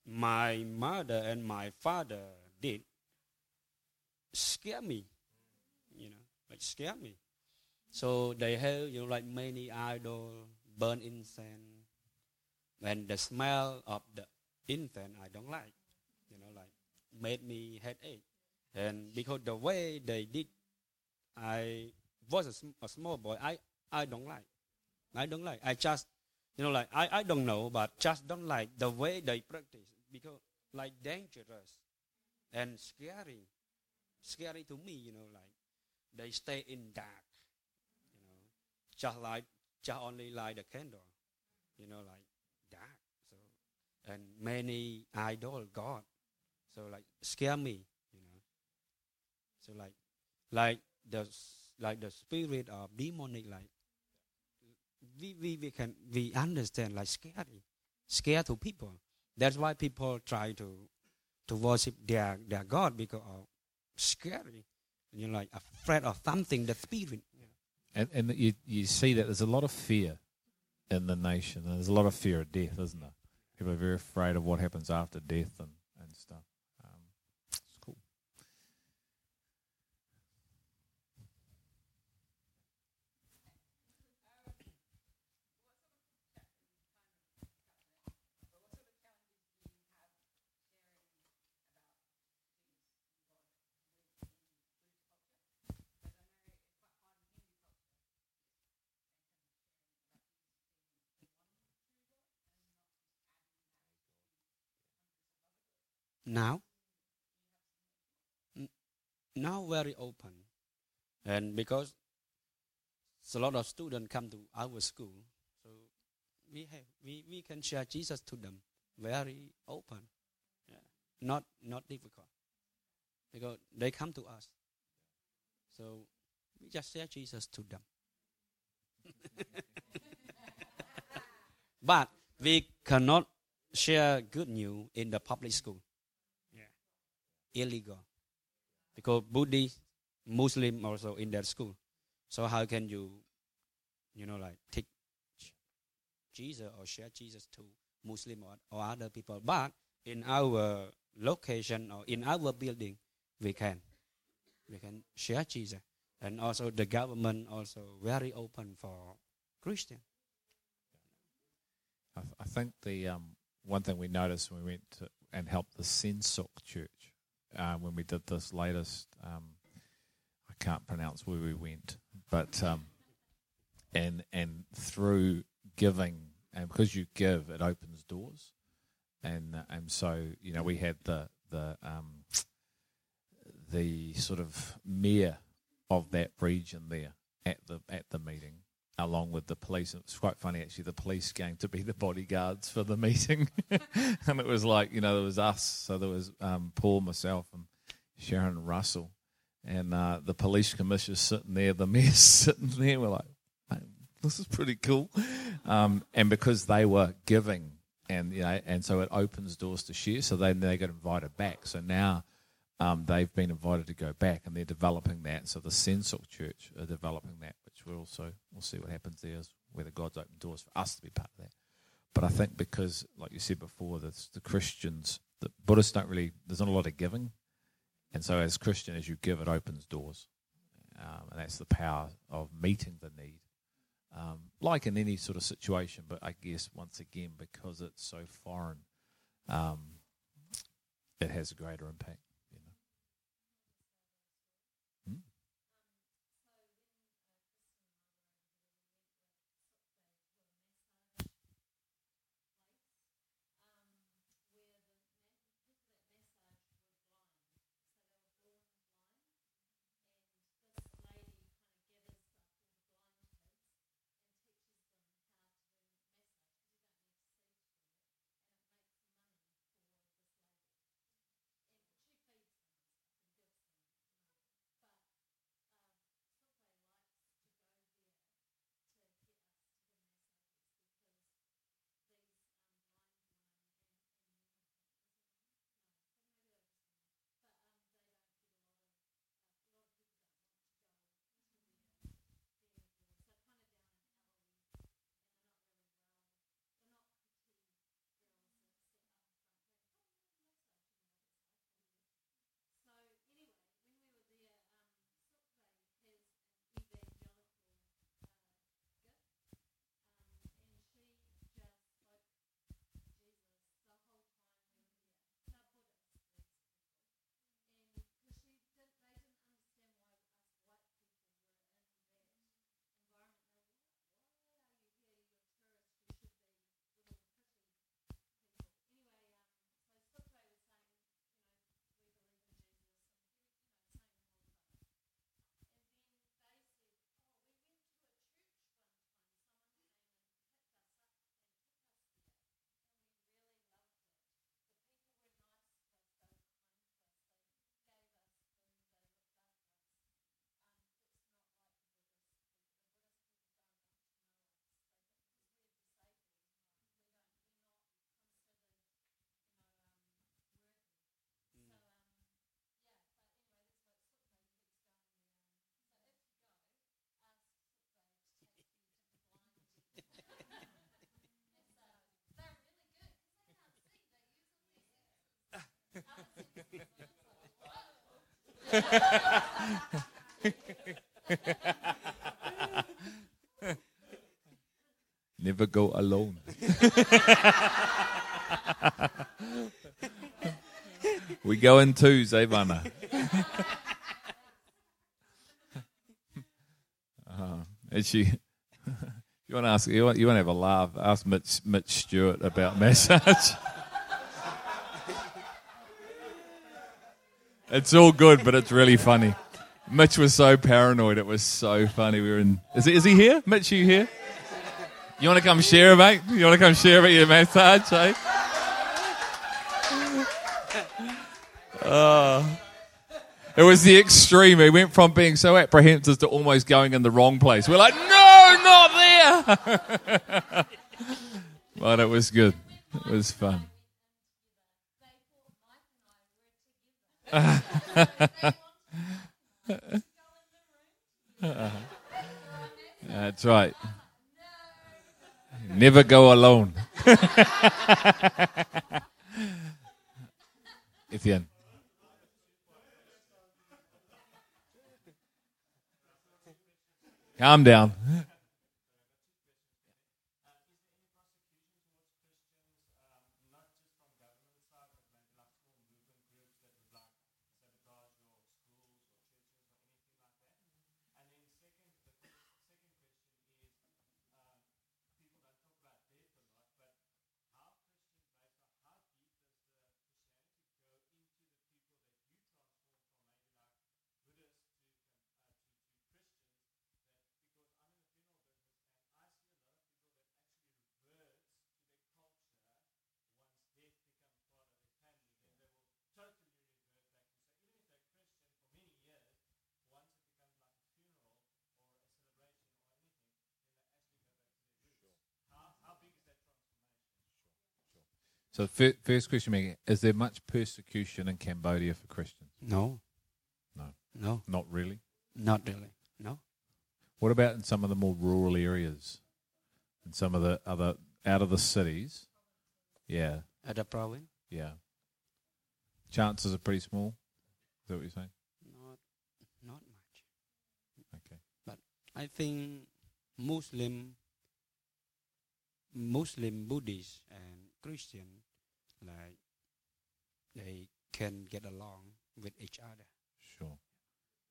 my mother and my father did scare me you know like scare me. So they have you know like many idol burn incense. And the smell of the incense i don't like like made me headache. And because the way they did, I was a, sm- a small boy. I, I don't like. I don't like. I just, you know, like I, I don't know, but just don't like the way they practice because like dangerous and scary, scary to me. You know, like they stay in dark. You know, just like just only light a candle. You know, like dark. So and many idol god so like scare me you know. So like like the like the spirit of demonic like we, we, we can we understand like scary scare to people. That's why people try to to worship their their god because of scary. You know like afraid of something the spirit. And, and you, you see that there's a lot of fear in the nation. There's a lot of fear of death, isn't there? People are very afraid of what happens after death and, now? Now very open. And because a lot of students come to our school so we have we, we can share jesus to them. Very open. Yeah. not not difficult. Because they come to us. So we just share jesus to them. But we cannot share good news in the public school illegal because Buddhist, Muslim also in that school. So how can you, you know, like take Jesus or share Jesus to Muslim or, or other people? But in our location or in our building, we can, we can share Jesus, and also the government also very open for Christian. I, th- I think the um, one thing we noticed when we went to, and helped the Sensok Church uh, when we did this latest. Um, I can't pronounce where we went, but um, and and through giving and because you give, it opens doors, and uh, and so you know we had the the um, the sort of mayor of that region there at the at the meeting, along with the police. It was quite funny actually. The police came to be the bodyguards for the meeting, and it was like you know there was us. So there was um, Paul, myself, and Sharon Russell, and uh, the police commissioner sitting there, the mayor sitting there. We're like, this is pretty cool, um, and because they were giving. And you know, and so it opens doors to share. So then they got invited back. So now um, they've been invited to go back, and they're developing that. So the Sensok Church are developing that, which we'll also we'll see what happens there, is whether God's opened doors for us to be part of that. But I think because, like you said before, the, the Christians, the Buddhists don't really. There's not a lot of giving, and so as Christian, as you give, it opens doors, um, and that's the power of meeting the need. Um, like in any sort of situation, but I guess once again because it's so foreign, um, it has a greater impact. Never go alone. we go in twos, eh, Vanna? uh, and you, you want to ask, you want, you want to have a laugh? Ask Mitch, Mitch Stewart about massage. It's all good, but it's really funny. Mitch was so paranoid. It was so funny. We were in. Is, he- is he here? Mitch, you here? You want to come share, mate? You want to come share about your massage, eh? Oh. It was the extreme. He went from being so apprehensive to almost going in the wrong place. We're like, no, not there. but it was good. It was fun. That's right. Never go alone. Etienne. Calm down. So, fir- first question, Megan, is there much persecution in Cambodia for Christians? No. No. No, Not really. not really. No. What about in some of the more rural areas? In some of the other, out of the cities? Yeah, At the province? yeah. Chances are pretty small. Is that what you're saying? Not, not much. Okay. But I think Muslim, Muslim, Buddhist, and Christian, like they can get along with each other. Sure.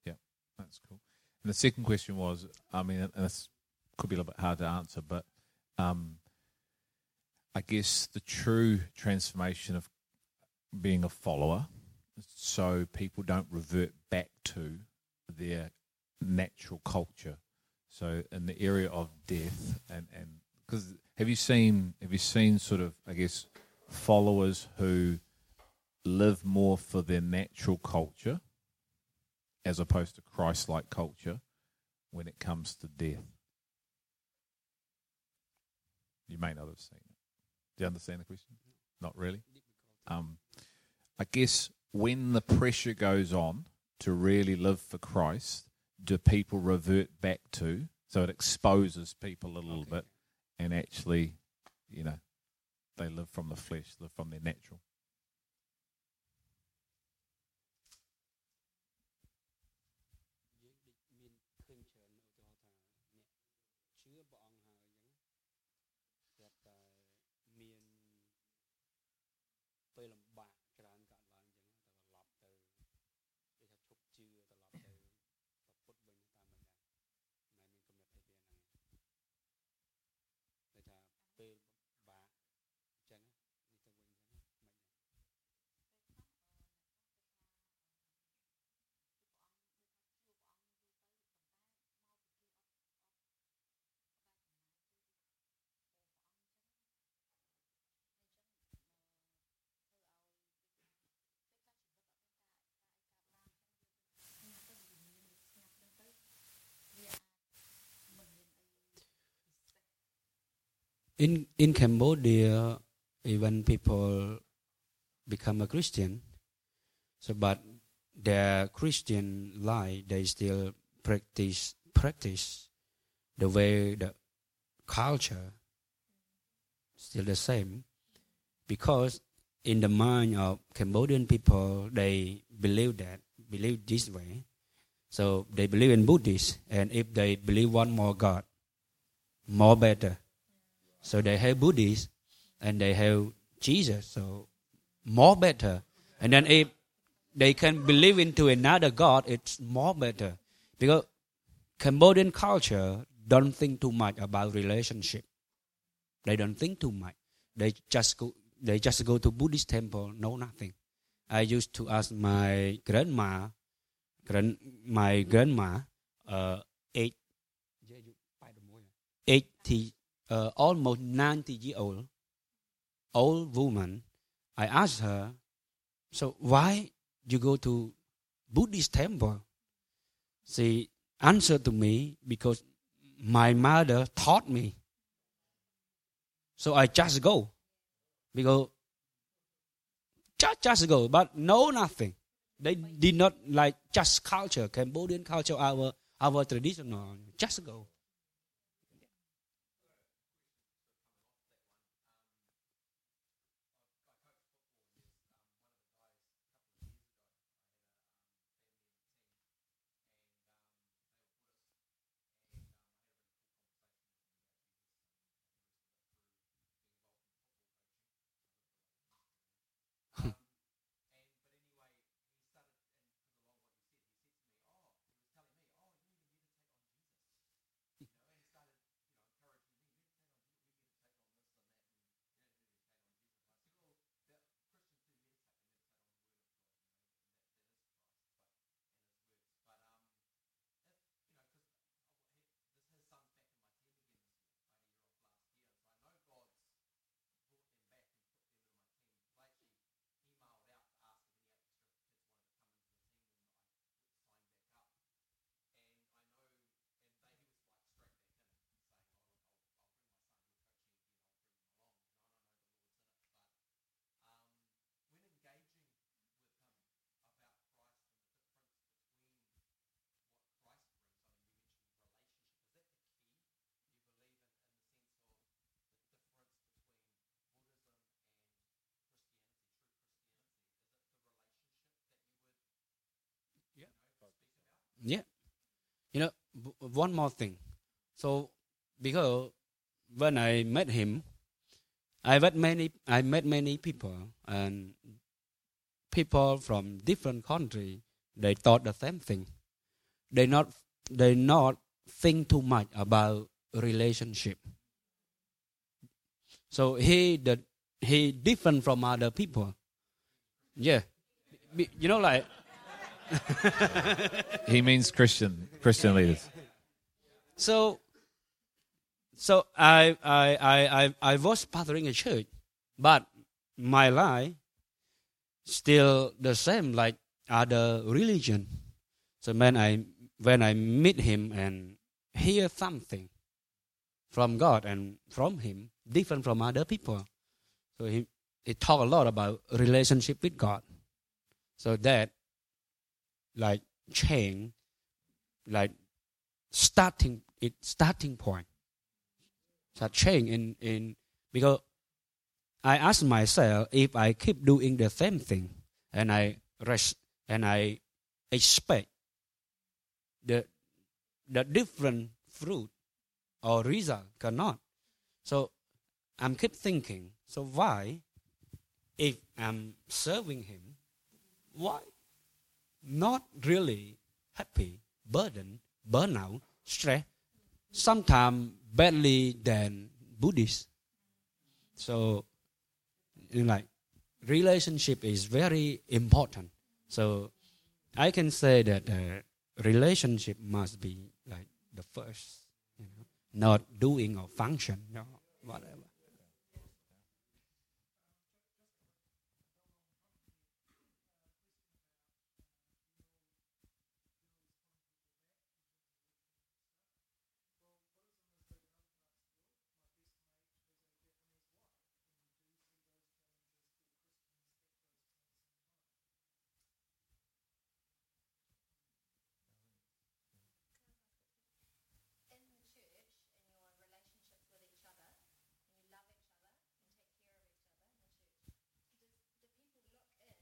Yeah, that's cool. And the second question was, I mean, and this could be a little bit hard to answer, but um, I guess the true transformation of being a follower, so people don't revert back to their natural culture. So in the area of death, and and because have you seen have you seen sort of I guess followers who live more for their natural culture as opposed to Christ-like culture when it comes to death. You may not have seen it. Do you understand the question? Not really. Um, I guess when the pressure goes on to really live for Christ, do people revert back to? So it exposes people a little Okay. bit, and actually, you know, they live from the flesh, live from their natural. In in Cambodia, even people become a Christian, so but their Christian life they still practice practice the way the culture still the same. Because in the mind of Cambodian people they believe that believe this way. So they believe in Buddhist and if they believe one more God more better so they have Buddhists and they have Jesus. So more better. And then if they can believe into another God, it's more better. Because Cambodian culture don't think too much about relationship. They don't think too much. They just go they just go to Buddhist temple, know nothing. I used to ask my grandma grand, my grandma uh eight eighty uh, almost 90 year old old woman. I asked her so why you go to buddhist temple? She answered to me because my mother taught me. So i just go. Because just, just go but know nothing. They did not like just culture cambodian culture our our traditional just go Yeah. You know, w- one more thing. So because when I met him, I met many I met many people and people from different country they thought the same thing. They not they not think too much about relationship. So he the he different from other people. Yeah. You know like He means Christian Christian leaders. So, so I, I, I, I, I was pastoring a church, but my life still the same like other religion. So when I, when I meet him and hear something from God and from him, different from other people. So he, he talk a lot about relationship with God. So that like chain, like starting it starting point. That chain in in because I ask myself if I keep doing the same thing and I rest and I expect the the different fruit or result cannot. So I'm keep thinking. So why, if I'm serving him, why not really happy, burden, burnout, stress, sometimes badly than Buddhist. So, you know, like, relationship is very important. So, I can say that uh, relationship must be like the first, you know, not doing or function, or whatever. in the church, in your relationships with each other, and you love each other and take care of each other in the church, does, do people look in and say, wow, you care for each other,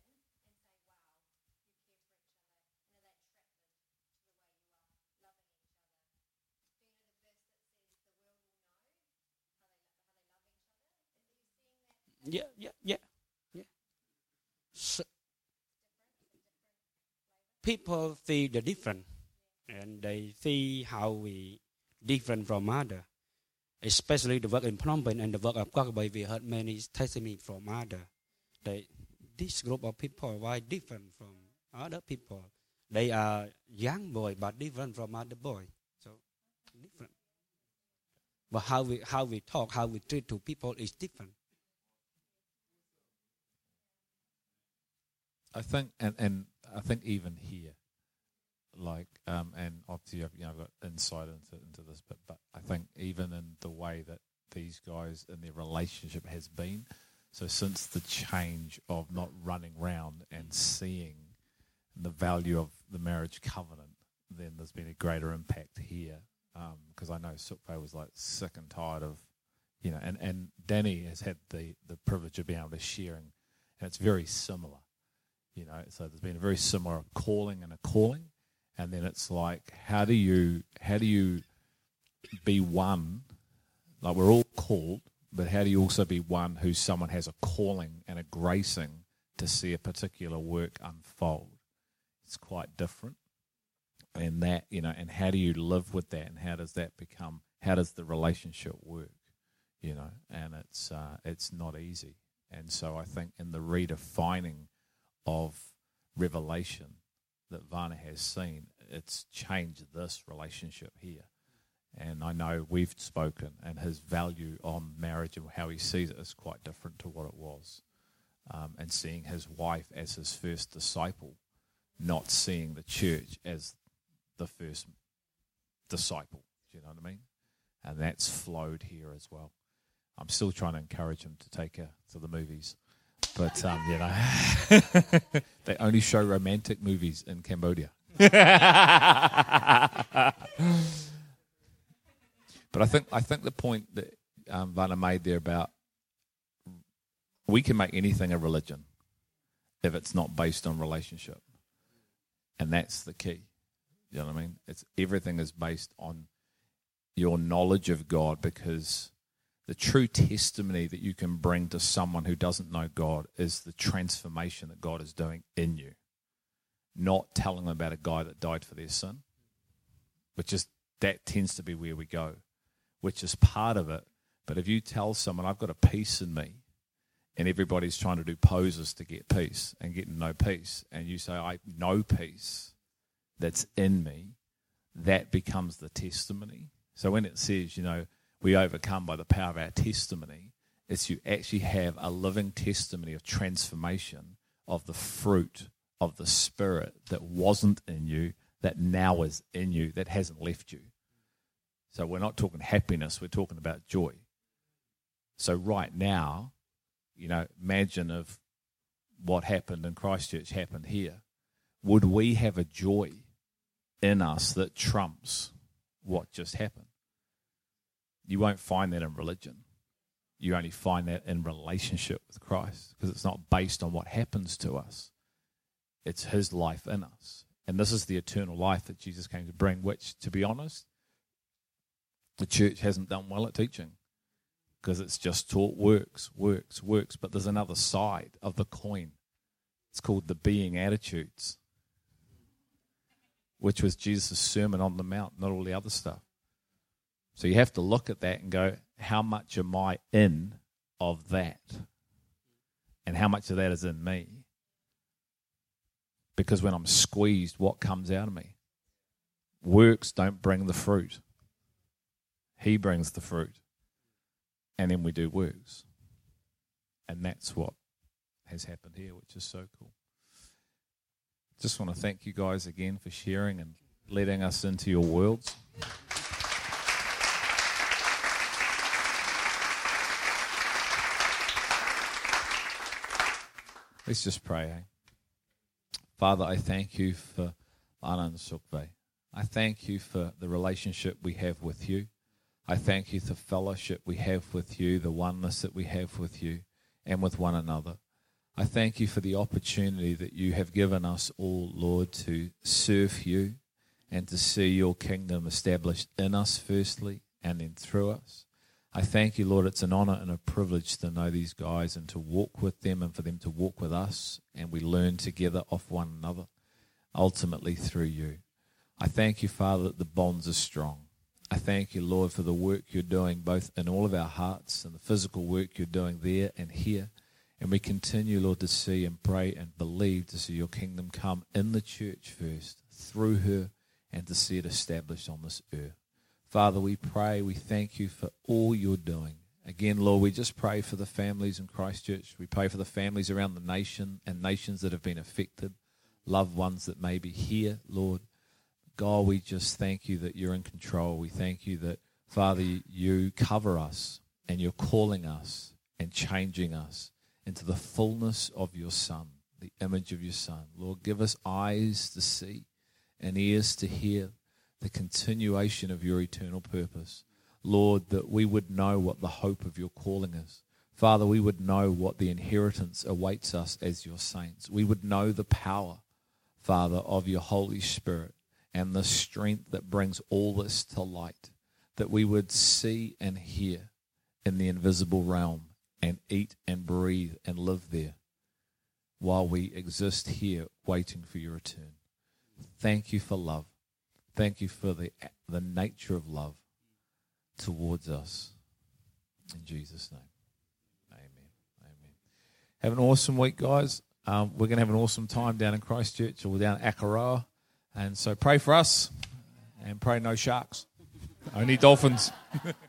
and are they attracted to the way you are loving each other? Do you know the verse that says the world will know how they, lo- how they love each other? Are you seeing that? Yeah, yeah, yeah, yeah. So, people see the different, and they see how we different from other. Especially the work in Phnom Penh and the work of Quackabay, we heard many testimony from other. They, this group of people why different from other people. They are young boy but different from other boy. So different. But how we how we talk, how we treat to people is different. I think, and, and I think even here, like, um, and obviously I've you know got insight into into this, but but I think even in the way that these guys and their relationship has been, so since the change of not running round and seeing the value of the marriage covenant, then there's been a greater impact here. Because I know Sukpay was like sick and tired of, you know, and, and Danny has had the, the privilege of being able to sharing, and it's very similar you know so there's been a very similar calling and a calling. And then it's like how do you how do you be one? Like we're all called but how do you also be one who someone has a calling and a gracing to see a particular work unfold? It's quite different. And that you know and how do you live with that? And how does that become how does the relationship work? You know and it's uh, it's not easy. And so i think in the redefining of revelation that Vanna has seen, it's changed this relationship here. And I know we've spoken, and his value on marriage and how he sees it is quite different to what it was. Um, and seeing his wife as his first disciple, not seeing the church as the first disciple. Do you know what I mean? And that's flowed here as well. I'm still trying to encourage him to take her to the movies. But um, you know, they only show romantic movies in Cambodia. but I think I think the point that um, Vanna made there about we can make anything a religion if it's not based on relationship, and that's the key. You know what I mean? It's everything is based on your knowledge of God because the true testimony that you can bring to someone who doesn't know God is the transformation that God is doing in you. Not telling them about a guy that died for their sin, which is that tends to be where we go, which is part of it. But if you tell someone, I've got a peace in me, and everybody's trying to do poses to get peace and getting no peace, and you say, I know peace that's in me, that becomes the testimony. So when it says, you know, we overcome by the power of our testimony, it's you actually have a living testimony of transformation of the fruit of the Spirit that wasn't in you, that now is in you, that hasn't left you. So we're not talking happiness, we're talking about joy. So right now, you know, imagine if what happened in Christchurch happened here. Would we have a joy in us that trumps what just happened? You won't find that in religion. You only find that in relationship with Christ because it's not based on what happens to us. It's his life in us. And this is the eternal life that Jesus came to bring, which, to be honest, the church hasn't done well at teaching because it's just taught works, works, works. But there's another side of the coin. It's called the being attitudes, which was Jesus' Sermon on the Mount, not all the other stuff. So you have to look at that and go, how much am I in of that? And how much of that is in me? Because when I'm squeezed, what comes out of me? Works don't bring the fruit. He brings the fruit. And then we do works. And that's what has happened here, which is so cool. Just want to thank you guys again for sharing and letting us into your worlds. Let's just pray. Eh? Father, I thank you for Anand Sukve. I thank you for the relationship we have with you. I thank you for the fellowship we have with you, the oneness that we have with you and with one another. I thank you for the opportunity that you have given us all, Lord, to serve you and to see your kingdom established in us firstly and then through us. I thank you, Lord. It's an honor and a privilege to know these guys and to walk with them and for them to walk with us. And we learn together off one another, ultimately through you. I thank you, Father, that the bonds are strong. I thank you, Lord, for the work you're doing both in all of our hearts and the physical work you're doing there and here. And we continue, Lord, to see and pray and believe to see your kingdom come in the church first, through her, and to see it established on this earth. Father, we pray, we thank you for all you're doing. Again, Lord, we just pray for the families in Christchurch. We pray for the families around the nation and nations that have been affected, loved ones that may be here, Lord. God, we just thank you that you're in control. We thank you that, Father, you cover us and you're calling us and changing us into the fullness of your Son, the image of your Son. Lord, give us eyes to see and ears to hear the continuation of your eternal purpose. Lord, that we would know what the hope of your calling is. Father, we would know what the inheritance awaits us as your saints. We would know the power, Father, of your Holy Spirit and the strength that brings all this to light. That we would see and hear in the invisible realm and eat and breathe and live there while we exist here waiting for your return. Thank you for love. Thank you for the, the nature of love towards us. In Jesus' name. Amen. Amen. Have an awesome week, guys. Um, we're going to have an awesome time down in Christchurch or down at Akaroa. And so pray for us and pray no sharks, only dolphins.